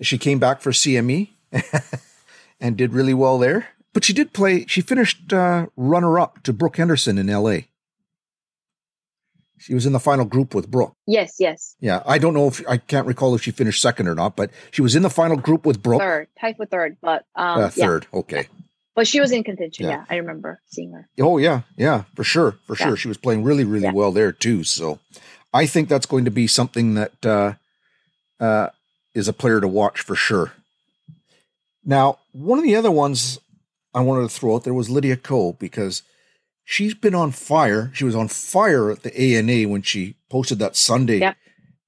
Speaker 1: She came back for CME [LAUGHS] and did really well there. But she did play. She finished uh, runner up to Brooke Henderson in LA. She was in the final group with Brooke.
Speaker 4: Yes, yes.
Speaker 1: Yeah, I don't know if I can't recall if she finished second or not, but she was in the final group with Brooke.
Speaker 4: Third, tied for third, but um,
Speaker 1: uh, third.
Speaker 4: Yeah.
Speaker 1: Okay.
Speaker 4: But she was in contention.
Speaker 1: Yeah.
Speaker 4: Yeah. I remember seeing her.
Speaker 1: Oh yeah, yeah, for sure, for
Speaker 4: Yeah.
Speaker 1: sure. She was playing really, really well there too. So, I think that's going to be something that uh, uh, is a player to watch for sure. Now, one of the other ones I wanted to throw out there was Lydia Ko because she's been on fire. She was on fire at the ANA when she posted that Sunday.
Speaker 4: Yep.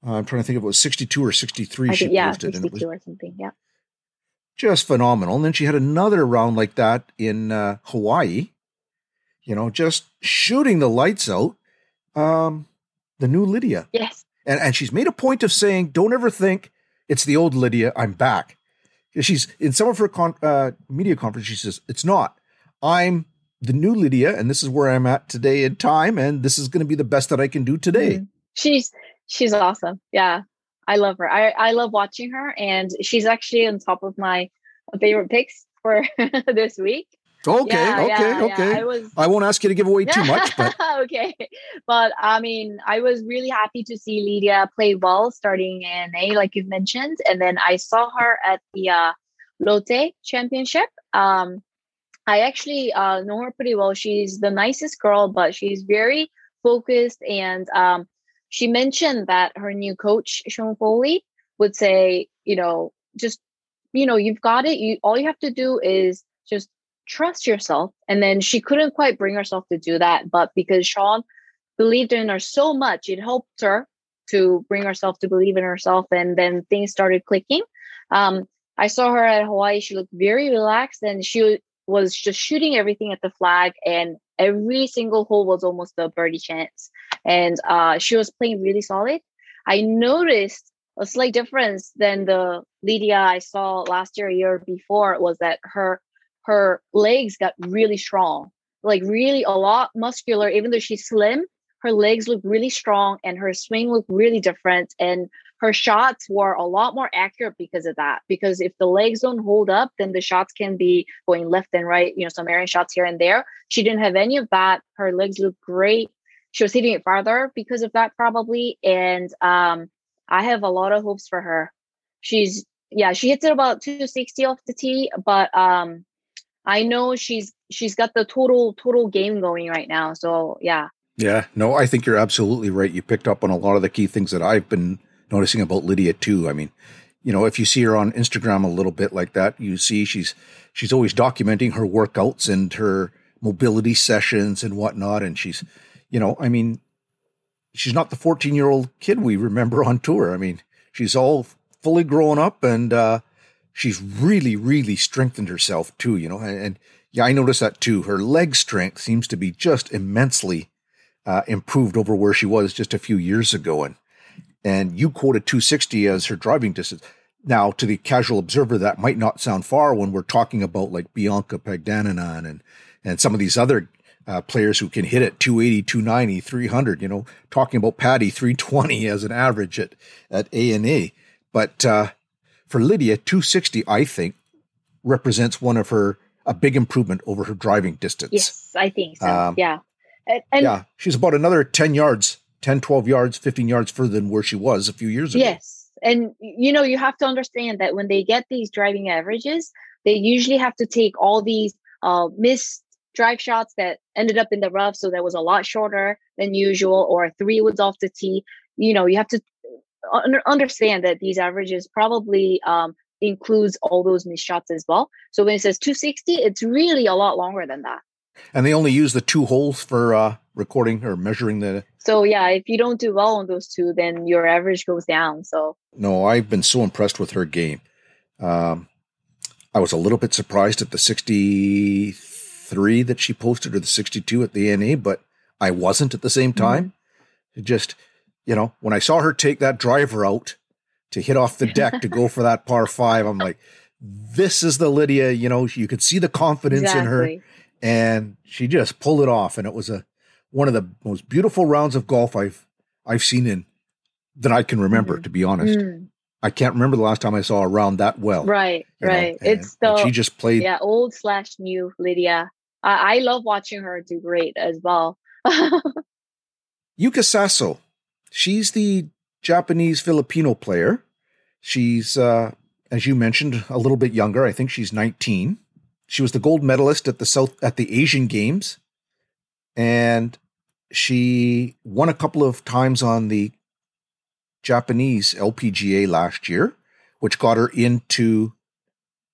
Speaker 1: Uh, I'm trying to think if it was 62 or 63
Speaker 4: I
Speaker 1: she
Speaker 4: yeah,
Speaker 1: posted, and it was
Speaker 4: 62 or something. Yeah.
Speaker 1: just phenomenal. And then she had another round like that in uh, Hawaii, you know, just shooting the lights out. Um, the new Lydia.
Speaker 4: Yes.
Speaker 1: And, and she's made a point of saying, don't ever think it's the old Lydia, I'm back. She's in some of her con- uh, media conference, she says, it's not. I'm the new Lydia, and this is where I'm at today in time, and this is going to be the best that I can do today.
Speaker 4: Mhm. She's she's awesome. Yeah. I love her. I, I love watching her and she's actually on top of my favorite picks for [LAUGHS] this week.
Speaker 1: Okay,
Speaker 4: Yeah,
Speaker 1: okay,
Speaker 4: yeah, yeah.
Speaker 1: okay.
Speaker 4: I was
Speaker 1: I won't ask you to give away too much, but [LAUGHS]
Speaker 4: okay. But I mean, I was really happy to see Lydia play well starting in A, like you've mentioned. And then I saw her at the uh, Lotte Championship. Um, I actually uh, know her pretty well. She's the nicest girl, but she's very focused. And um, she mentioned that her new coach, Sean Foley, would say, you know, just, you know, you've got it. You all you have to do is just trust yourself. And then she couldn't quite bring herself to do that. But because Sean believed in her so much, it helped her to bring herself to believe in herself. And then things started clicking. Um, I saw her at Hawaii. She looked very relaxed and she was just shooting everything at the flag. And every single hole was almost a birdie chance. And uh, she was playing really solid. I noticed a slight difference than the Lydia I saw last year, a year before, was that her her legs got really strong, like really a lot muscular. Even though she's slim, her legs look really strong and her swing looked really different. And her shots were a lot more accurate because of that. Because if the legs don't hold up, then the shots can be going left and right, you know, some errant shots here and there. She didn't have any of that. Her legs looked great. She was hitting it farther because of that, probably. And um, I have a lot of hopes for her. She's yeah, she hits it about 260 off the tee, but um I know she's she's got the total total game going right now. So yeah.
Speaker 1: Yeah, no, I think you're absolutely right. You picked up on a lot of the key things that I've been noticing about Lydia too. I mean, you know, if you see her on Instagram a little bit like that, you see she's she's always documenting her workouts and her mobility sessions and whatnot. And she's, you know, I mean, she's not the 14 year old kid we remember on tour. I mean, she's all fully grown up and uh, she's really, really strengthened herself too. You know, and, and yeah, I noticed that too. Her leg strength seems to be just immensely uh, improved over where she was just a few years ago. And and you quoted 260 as her driving distance. Now, to the casual observer, that might not sound far when we're talking about like Bianca Pagdanganan and and some of these other uh, players who can hit at 280, 290, 300. You know, talking about Patty 320 as an average at at A and A. But uh, for Lydia, 260, I think, represents one of her a big improvement over her driving distance.
Speaker 4: Yes, I think so.
Speaker 1: Um,
Speaker 4: yeah. And, and
Speaker 1: yeah, she's about another 10 yards, 10, 12 yards, 15 yards further than where she was a few years ago.
Speaker 4: Yes. And you know, you have to understand that when they get these driving averages, they usually have to take all these uh, missed drive shots that ended up in the rough, so that was a lot shorter than usual, or three was off the tee. You know, you have to un- understand that these averages probably um, includes all those missed shots as well. So when it says 260, it's really a lot longer than that.
Speaker 1: And they only use the two holes for uh, recording or measuring the.
Speaker 4: So yeah, if you don't do well on those two, then your average goes down. So
Speaker 1: No, I've been so impressed with her game. Um, I was a little bit surprised at the 63 that she posted or the 62 at the NA, but I wasn't at the same time. It just, you know, when I saw her take that driver out to hit off the deck to go [LAUGHS] for that par five, I'm like, this is the Lydia, you know, you could see the confidence in her
Speaker 4: exactly.
Speaker 1: And she just pulled it off and it was a one of the most beautiful rounds of golf I've I've seen in that I can remember
Speaker 4: Mhm.
Speaker 1: to be honest.
Speaker 4: Mm,
Speaker 1: I can't remember the last time I saw a round that well.
Speaker 4: right, right.
Speaker 1: and-
Speaker 4: it's the
Speaker 1: she just played
Speaker 4: yeah old slash new Lydia. I, I love watching her do great as well. [LAUGHS]
Speaker 1: Yuka Saso. She's the Japanese Filipino player. She's, uh, as you mentioned, a little bit younger. I think she's 19. She was the gold medalist at the South at the Asian Games, and she won a couple of times on the Japanese LPGA last year, which got her into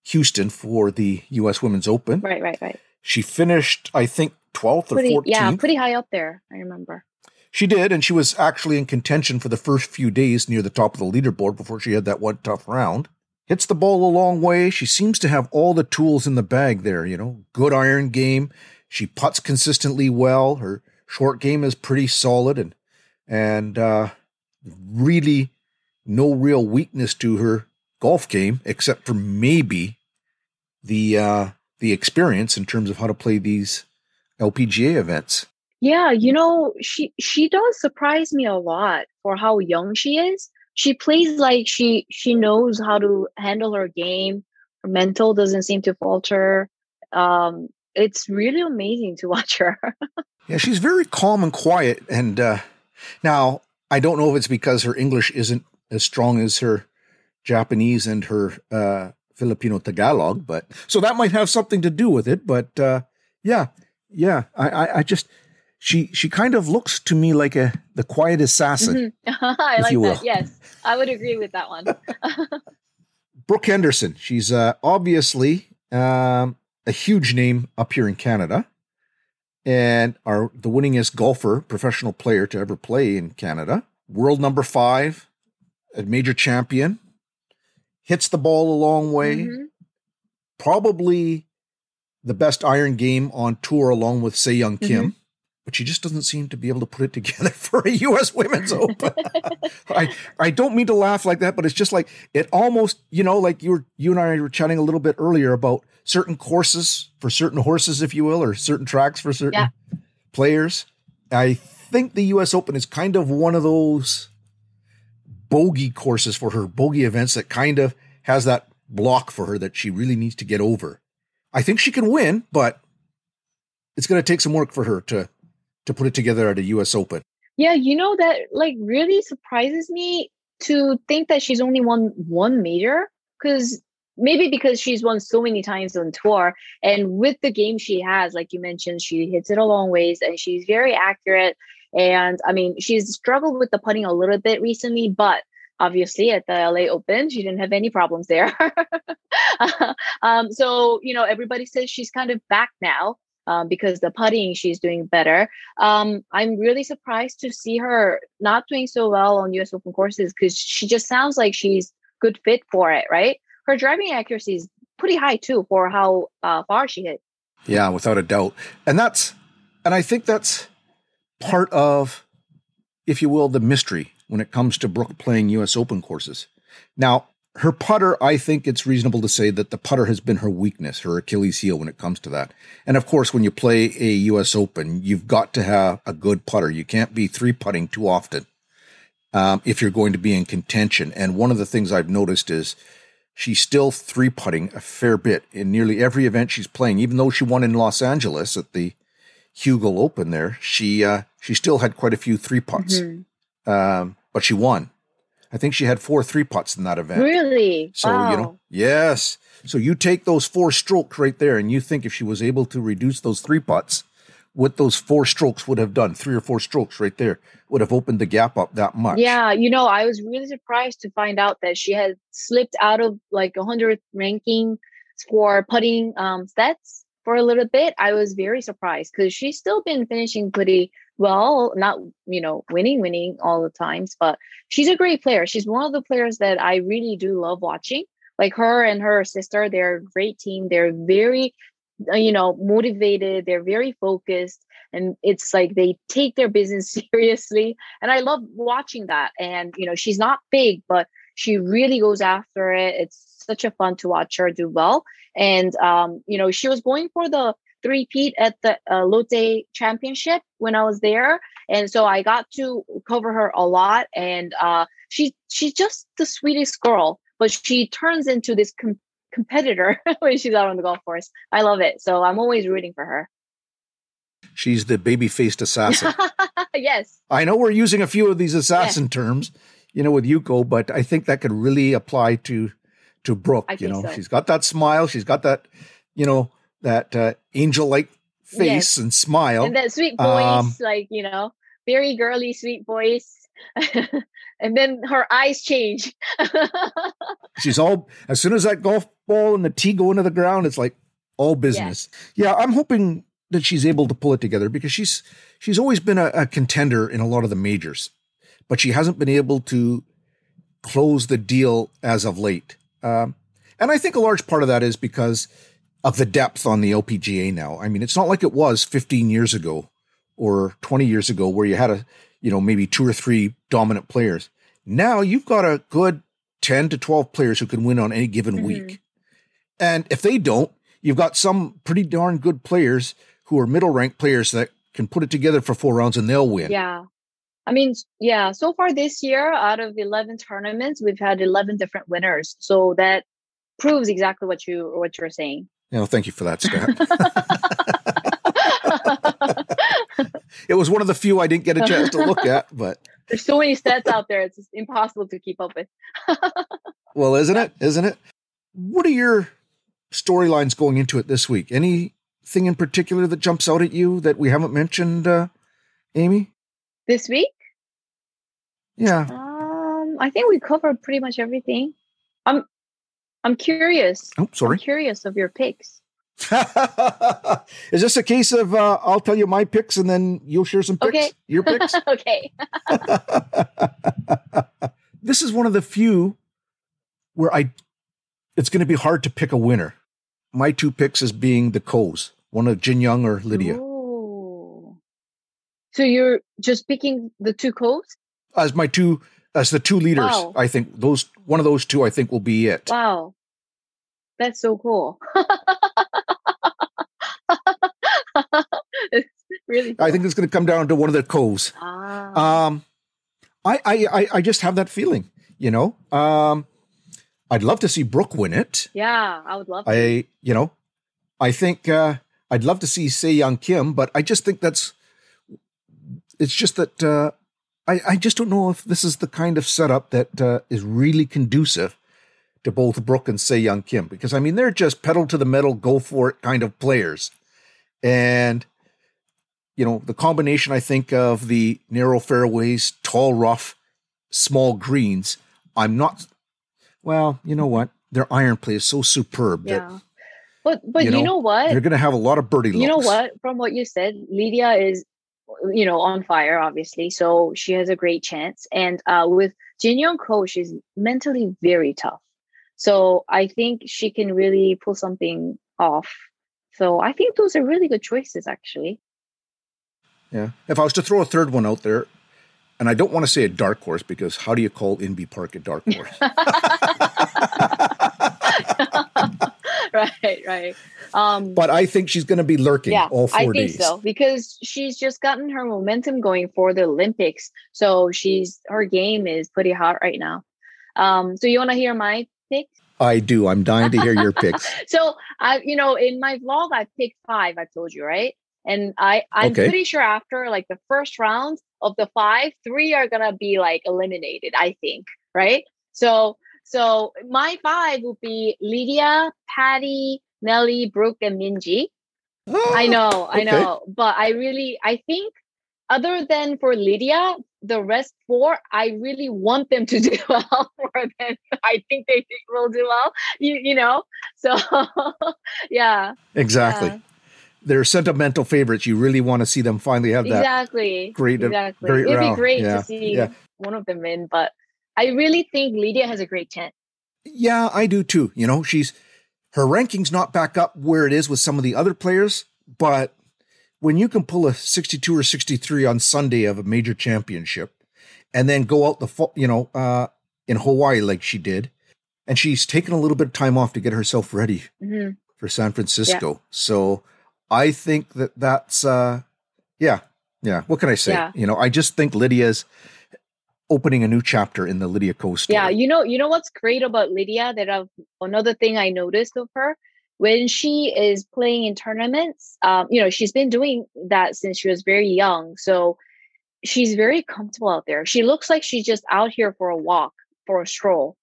Speaker 1: Houston for the U.S. Women's Open.
Speaker 4: Right, right, right.
Speaker 1: She finished, I think, 12th or 14th.
Speaker 4: yeah, pretty high up there. I remember.
Speaker 1: She did, and she was actually in contention for the first few days near the top of the leaderboard before she had that one tough round. Hits the ball a long way. She seems to have all the tools in the bag there, you know, good iron game. She puts consistently well. Her short game is pretty solid and and uh, really no real weakness to her golf game except for maybe the uh, the experience in terms of how to play these LPGA events.
Speaker 4: Yeah, you know, she she does surprise me a lot for how young she is. She plays like she she knows how to handle her game. Her mental doesn't seem to falter. Um, it's really amazing to [LAUGHS] watch her.
Speaker 1: yeah, she's very calm and quiet. And uh, now I don't know if it's because her English isn't as strong as her Japanese and her uh, Filipino Tagalog, but so that might have something to do with it. But uh, yeah, yeah, I, I, I just she she kind of looks to me like a the quiet assassin.
Speaker 4: Mm-hmm. [LAUGHS] I like that. Yes, I would agree with that one. [LAUGHS]
Speaker 1: Brooke Henderson. She's uh, obviously um, a huge name up here in Canada, and are the winningest golfer, professional player to ever play in Canada. World number five, a major champion. Hits the ball a long way. Mm-hmm. Probably the best iron game on tour, along with Sei Young Kim. Mm-hmm but she just doesn't seem to be able to put it [LAUGHS] together for a U.S. Women's Open. I I don't mean to laugh like that, but it's just like it almost you know like you were you and I were chatting a little bit earlier about certain courses for certain horses, if you will, or certain tracks for certain yeah. players. I think the U.S. Open is kind of one of those bogey courses for her, bogey events that kind of has that block for her that she really needs to get over. I think she can win, but it's going to take some work for her to to put it together at a US Open.
Speaker 4: Yeah, you know that like really surprises me to think that she's only won one major because maybe because she's won so many times on tour and with the game she has like you mentioned she hits it a long ways and she's very accurate. And i mean she's struggled with the putting a little bit recently but obviously at the la open she didn't have any problems there. [LAUGHS] Um, so you know everybody says she's kind of back now um, because the putting she's doing better. Um, I'm really surprised to see her not doing so well on US Open courses because she just sounds like she's good fit for it, right? Her driving accuracy is pretty high too for how uh, far she hit.
Speaker 1: Yeah, without a doubt. And that's, and I think that's part of, if you will, the mystery when it comes to Brooke playing US Open courses. Now, her putter, I think it's reasonable to say that the putter has been her weakness, her Achilles heel when it comes to that. And of course, when you play a US Open, you've got to have a good putter. You can't be three putting too often um, if you're going to be in contention. And one of the things I've noticed is she's still three putting a fair bit in nearly every event she's playing, even though she won in Los Angeles at the Hugel Open there. She uh, she still had quite a few three putts, mm-hmm. um, but she won. I think she had four three putts in that event.
Speaker 4: Really?
Speaker 1: So, wow. you know, yes. So you take those four strokes right there and you think if she was able to reduce those three putts, what those four strokes would have done, three or four strokes right there, would have opened the gap up that much.
Speaker 4: Yeah, you know, I was really surprised to find out that she had slipped out of like a 100th ranking for putting um, sets for a little bit. I was very surprised because she's still been finishing pretty well, not, you know, winning, winning all the times, but she's a great player. She's one of the players that I really do love watching. Like her and her sister, they're a great team. They're very, uh, you know, motivated. They're very focused. And it's like they take their business [LAUGHS] seriously. And I love watching that. And, you know, she's not big, but she really goes after it. It's such a fun to watch her do well. And, um, you know, she was going for the three-peat at the uh, Lotte Championship when I was there, and so I got to cover her a lot. And uh, she she's just the sweetest girl, but she turns into this com- competitor [LAUGHS] when she's out on the golf course. I love it, so I'm always rooting for her.
Speaker 1: She's the baby faced assassin. [LAUGHS]
Speaker 4: yes.
Speaker 1: I know we're using a few of these assassin terms, you know, with Yuko, but I think that could really apply to to Brooke.
Speaker 4: I
Speaker 1: you know,
Speaker 4: so.
Speaker 1: she's got that smile, she's got that, you know, that uh, angel like face yes. and smile.
Speaker 4: And that sweet voice, um, like, you know, very girly, sweet voice. [LAUGHS] and then her eyes change. [LAUGHS]
Speaker 1: she's all as soon as that golf ball and the tee go into the ground, it's like all business. Yeah, I'm hoping that she's able to pull it together because she's she's always been a, a contender in a lot of the majors, but she hasn't been able to close the deal as of late. Um, and I think a large part of that is because of the depth on the LPGA now. I mean, it's not like it was 15 years ago or 20 years ago where you had a, you know, maybe two or three dominant players. Now you've got a good 10 to 12 players who can win on any given mm-hmm. week. And if they don't, you've got some pretty darn good players who are middle ranked players that can put it together for four rounds and they'll win.
Speaker 4: Yeah. I mean, yeah, so far this year, out of 11 tournaments, we've had 11 different winners. So that proves exactly what you what you're saying.
Speaker 1: You know, thank you for that stat. [LAUGHS] it was one of the few I didn't get a chance to look at, but
Speaker 4: there's so many stats out there; it's impossible to keep up with. [LAUGHS]
Speaker 1: well, isn't it? Isn't it? What are your storylines going into it this week? Anything in particular that jumps out at you that we haven't mentioned, uh, Amy?
Speaker 4: This week?
Speaker 1: Yeah.
Speaker 4: Um, I think we covered pretty much everything. I'm I'm curious.
Speaker 1: Oh, sorry.
Speaker 4: I'm curious of your picks. [LAUGHS]
Speaker 1: Is this a case of uh, I'll tell you my picks and then you'll share some [LAUGHS] picks?
Speaker 4: Okay.
Speaker 1: Your picks?
Speaker 4: okay.
Speaker 1: this is one of the few where I it's going to be hard to pick a winner. My two picks as being the Kos, one of Jin Young or Lydia.
Speaker 4: Oh. So you're just picking the two Kos?
Speaker 1: As my two as the two leaders. Wow. I think those one of those two I think will be it.
Speaker 4: Wow. That's so cool. [LAUGHS] really cool.
Speaker 1: I think it's going to come down to one of the coves.
Speaker 4: Ah.
Speaker 1: Um I, I I just have that feeling, you know. Um I'd love to see Brooke win it.
Speaker 4: Yeah, I would love to.
Speaker 1: I you know, I think uh I'd love to see Se Young Kim, but I just think that's it's just that uh I, I just don't know if this is the kind of setup that uh, is really conducive to both Brooke and Se Young Kim because I mean they're just pedal to the metal, go for it kind of players, and you know the combination I think of the narrow fairways, tall rough, small greens. I'm not. Well, you know what? Their iron play is so superb
Speaker 4: yeah.
Speaker 1: that.
Speaker 4: But but you know, you know what?
Speaker 1: They're going to have a lot of birdie.
Speaker 4: You know what? From what you said, Lydia is you know, on fire, obviously. So she has a great chance. And uh, with Jin Young Ko, she's mentally very tough. So I think she can really pull something off. So I think those are really good choices, actually.
Speaker 1: Yeah. If I was to throw a third one out there, and I don't want to say a dark horse because how do you call Inbee Park a dark horse? [LAUGHS]
Speaker 4: right, right. Um,
Speaker 1: but I think she's going to be lurking
Speaker 4: yeah,
Speaker 1: all four
Speaker 4: I think
Speaker 1: days.
Speaker 4: so because she's just gotten her momentum going for the Olympics. So she's her game is pretty hot right now. Um, so you want to hear my picks?
Speaker 1: I do. I'm dying to hear your [LAUGHS] picks.
Speaker 4: so I, you know, in my vlog, I picked five. I told you, right? And I, I'm
Speaker 1: okay.
Speaker 4: pretty sure after like the first round of the five, three are gonna be like eliminated. I think, right? So so my five would be Lydia, Patty, Nelly, Brooke, and Minjee. Oh, I [GASPS] know, I know. But I really I think other than for Lydia, the rest four, I really want them to [LAUGHS] do well for them. I think they will do well. You you know? So [LAUGHS] yeah.
Speaker 1: Exactly. Yeah. They're sentimental favorites. You really want to see them finally have that
Speaker 4: exactly
Speaker 1: great uh,
Speaker 4: exactly.
Speaker 1: Great
Speaker 4: It'd
Speaker 1: round.
Speaker 4: be great
Speaker 1: yeah.
Speaker 4: to see
Speaker 1: yeah.
Speaker 4: one of them in, but I really think Lydia has a great chance.
Speaker 1: Yeah, I do too. You know, she's her ranking's not back up where it is with some of the other players, but when you can pull a 62 or 63 on Sunday of a major championship and then go out the you know uh in Hawaii like she did and she's taken a little bit of time off to get herself ready
Speaker 4: mm-hmm.
Speaker 1: for San Francisco. Yeah. So I think that that's uh yeah, yeah, what can I say?
Speaker 4: Yeah.
Speaker 1: You know, I just think Lydia's opening a new chapter in the Lydia Ko story.
Speaker 4: Yeah, you know, you know what's great about Lydia that I've another thing I noticed of her when she is playing in tournaments, um, you know, she's been doing that since she was very young. So she's very comfortable out there. She looks like she's just out here for a walk, for a stroll.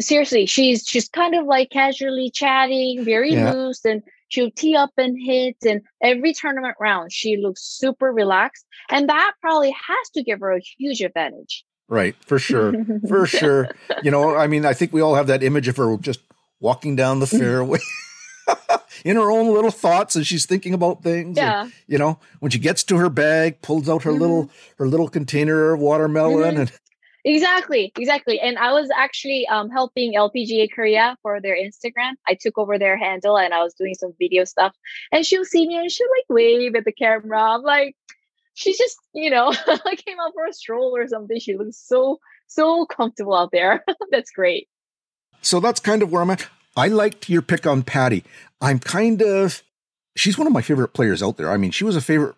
Speaker 4: Seriously, she's she's kind of like casually chatting, very yeah. loose, and she'll tee up and hit. And every tournament round, she looks super relaxed, and that probably has to give her a huge advantage.
Speaker 1: Right, for sure, for [LAUGHS] sure. You know, I mean, I think we all have that image of her just walking down the [LAUGHS] fairway. [LAUGHS] in her own little thoughts as she's thinking about things.
Speaker 4: Yeah.
Speaker 1: And, you know, when she gets to her bag, pulls out her mm-hmm. little her little container of watermelon mm-hmm. and
Speaker 4: Exactly, exactly. And I was actually um, helping LPGA Korea for their Instagram. I took over their handle and I was doing some video stuff. And she'll see me and she'll like wave at the camera. I'm like, she's just, you know, [LAUGHS] I came out for a stroll or something. She looks so, so comfortable out there. [LAUGHS] that's great.
Speaker 1: So that's kind of where I'm at. I liked your pick on Patty. I'm kind of, she's one of my favorite players out there. I mean, she was a favorite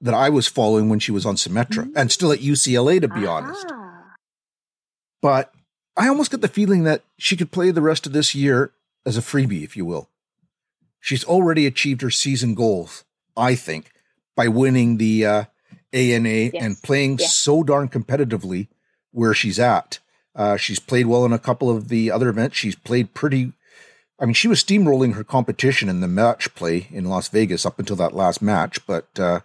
Speaker 1: that I was following when she was on Symetra mm-hmm. and still at UCLA, to be honest. But I almost get the feeling that she could play the rest of this year as a freebie, if you will. She's already achieved her season goals, I think, by winning the uh, ANA yes. and playing yes. so darn competitively where she's at. Uh, she's played well in a couple of the other events. She's played pretty I mean, she was steamrolling her competition in the match play in Las Vegas up until that last match, but uh,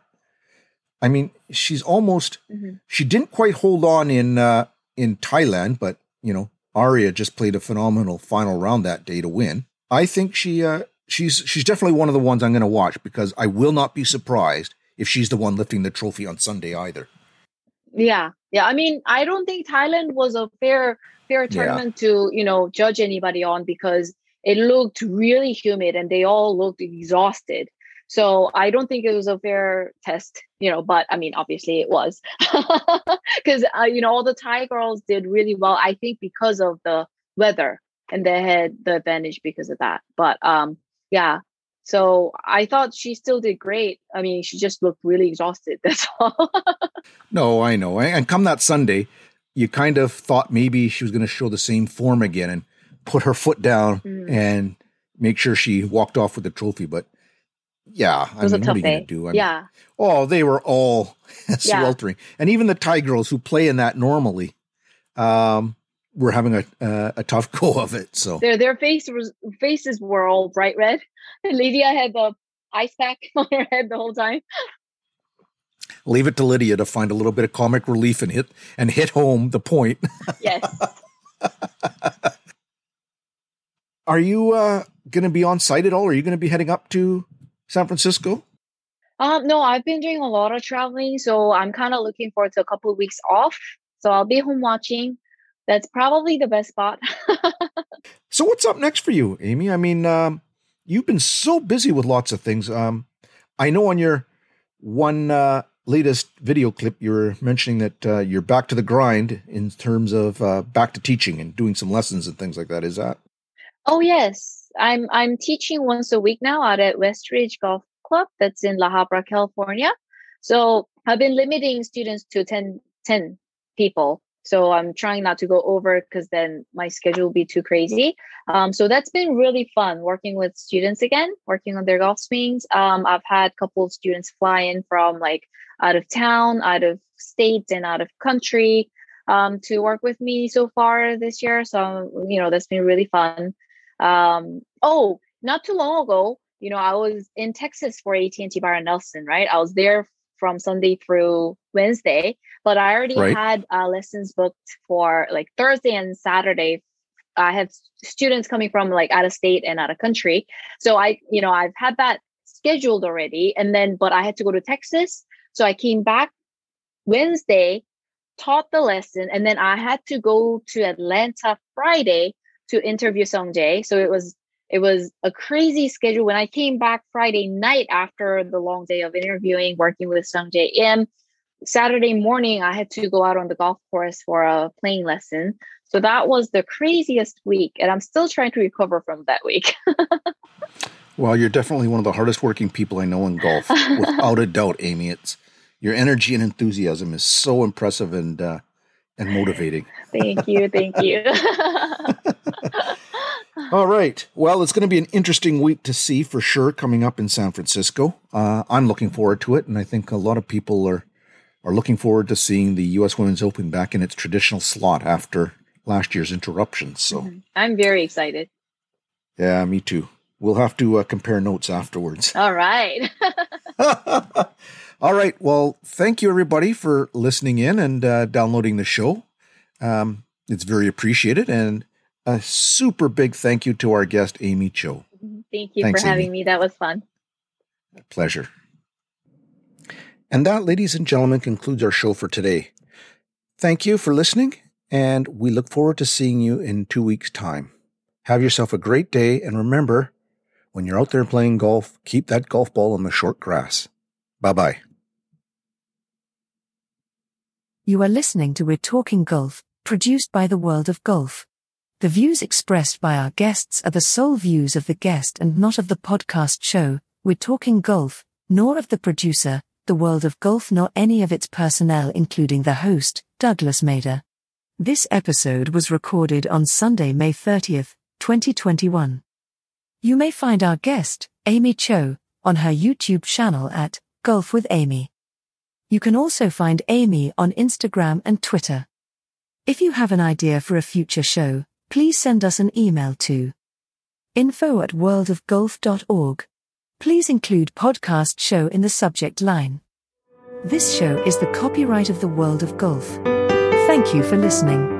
Speaker 1: I mean, she's almost mm-hmm. she didn't quite hold on in uh, in Thailand, but you know, Aria just played a phenomenal final round that day to win. I think she uh, she's she's definitely one of the ones I'm going to watch because I will not be surprised if she's the one lifting the trophy on Sunday either.
Speaker 4: Yeah, yeah. I mean, I don't think Thailand was a fair fair tournament yeah. to you know judge anybody on because it looked really humid and they all looked exhausted. So I don't think it was a fair test, you know, but I mean, obviously it was [LAUGHS] because, uh, you know, all the Thai girls did really well, I think because of the weather and they had the advantage because of that. But um, yeah, so I thought she still did great. I mean, she just looked really exhausted. [LAUGHS] That's all.
Speaker 1: no, I know. And come that Sunday, you kind of thought maybe she was going to show the same form again. And put her foot down mm. and make sure she walked off with the trophy. But yeah, I mean, what are you going to do? I
Speaker 4: yeah. Mean,
Speaker 1: oh, they were all [LAUGHS] sweltering, yeah. and even the Thai girls who play in that normally, um, were having a uh, a tough [LAUGHS] go of it. So
Speaker 4: their their faces faces were all bright red. Lydia had the ice pack [LAUGHS] on her head the whole time.
Speaker 1: Leave it to Lydia to find a little bit of comic relief and hit and hit home the point. [LAUGHS]
Speaker 4: Yes.
Speaker 1: Are you uh, going to be on site at all? Are you going to be heading up to San Francisco?
Speaker 4: Um, no, I've been doing a lot of traveling, so I'm kind of looking forward to a couple of weeks off. So I'll be home watching. That's probably the best spot. [LAUGHS]
Speaker 1: so what's up next for you, Amy? I mean, um, you've been so busy with lots of things. Um, I know on your one uh, latest video clip, you were mentioning that uh, you're back to the grind in terms of uh, back to teaching and doing some lessons and things like that. Is that?
Speaker 4: Oh yes, I'm I'm teaching once a week now out at Westridge Golf Club that's in La Habra, California. So I've been limiting students to 10, 10 people. So I'm trying not to go over because then my schedule will be too crazy. Um, so that's been really fun working with students again, working on their golf swings. Um, I've had a couple of students fly in from like out of town, out of state, and out of country um, to work with me so far this year. So you know that's been really fun. Um, oh, not too long ago, you know, I was in Texas for AT&T Byron Nelson, right? I was there from Sunday through Wednesday, but I already right. had uh, lessons booked for like Thursday and Saturday. I have students coming from like out of state and out of country. So I, you know, I've had that scheduled already. And then, but I had to go to Texas. So I came back Wednesday, taught the lesson, and then I had to go to Atlanta Friday to interview Sung Jae. So it was it was a crazy schedule. When I came back Friday night after the long day of interviewing, working with Sung Jae Im, Saturday morning I had to go out on the golf course for a playing lesson. So that was the craziest week, and I'm still trying to recover from that week. [LAUGHS]
Speaker 1: well, you're definitely one of the hardest working people I know in golf, without a doubt, Amy. It's your energy and enthusiasm is so impressive and uh, and motivating.
Speaker 4: thank you, thank you. [LAUGHS] [LAUGHS] [SIGHS]
Speaker 1: All right. Well, it's going to be an interesting week to see for sure coming up in San Francisco. Uh, I'm looking forward to it, and I think a lot of people are are looking forward to seeing the U.S. Women's Open back in its traditional slot after last year's interruptions. So mm-hmm.
Speaker 4: I'm very excited.
Speaker 1: Yeah, me too. We'll have to uh, compare notes afterwards. [LAUGHS]
Speaker 4: All right. [LAUGHS]
Speaker 1: All right. Well, thank you everybody for listening in and uh, downloading the show. Um, it's very appreciated. And a super big thank you to our guest, Amy Cho. Mm-hmm.
Speaker 4: Thank you Thanks, for having Amy. me. That was fun.
Speaker 1: pleasure. And that, ladies and gentlemen, concludes our show for today. Thank you for listening, and we look forward to seeing you in two weeks' time. Have yourself a great day, and remember, when you're out there playing golf, keep that golf ball on the short grass. Bye bye.
Speaker 3: You are listening to We're Talking Golf, produced by the World of Golf. The views expressed by our guests are the sole views of the guest and not of the podcast show, We're Talking Golf, nor of the producer, The World of Golf, nor any of its personnel, including the host, Douglas Mader. This episode was recorded on Sunday, May 30th, 2021. You may find our guest, Amy Cho, on her YouTube channel at Golf with Amy. You can also find Amy on Instagram and Twitter. If you have an idea for a future show, please send us an email to info at worldofgolf.org. Please include podcast show in the subject line. This show is the copyright of the World of Golf. Thank you for listening.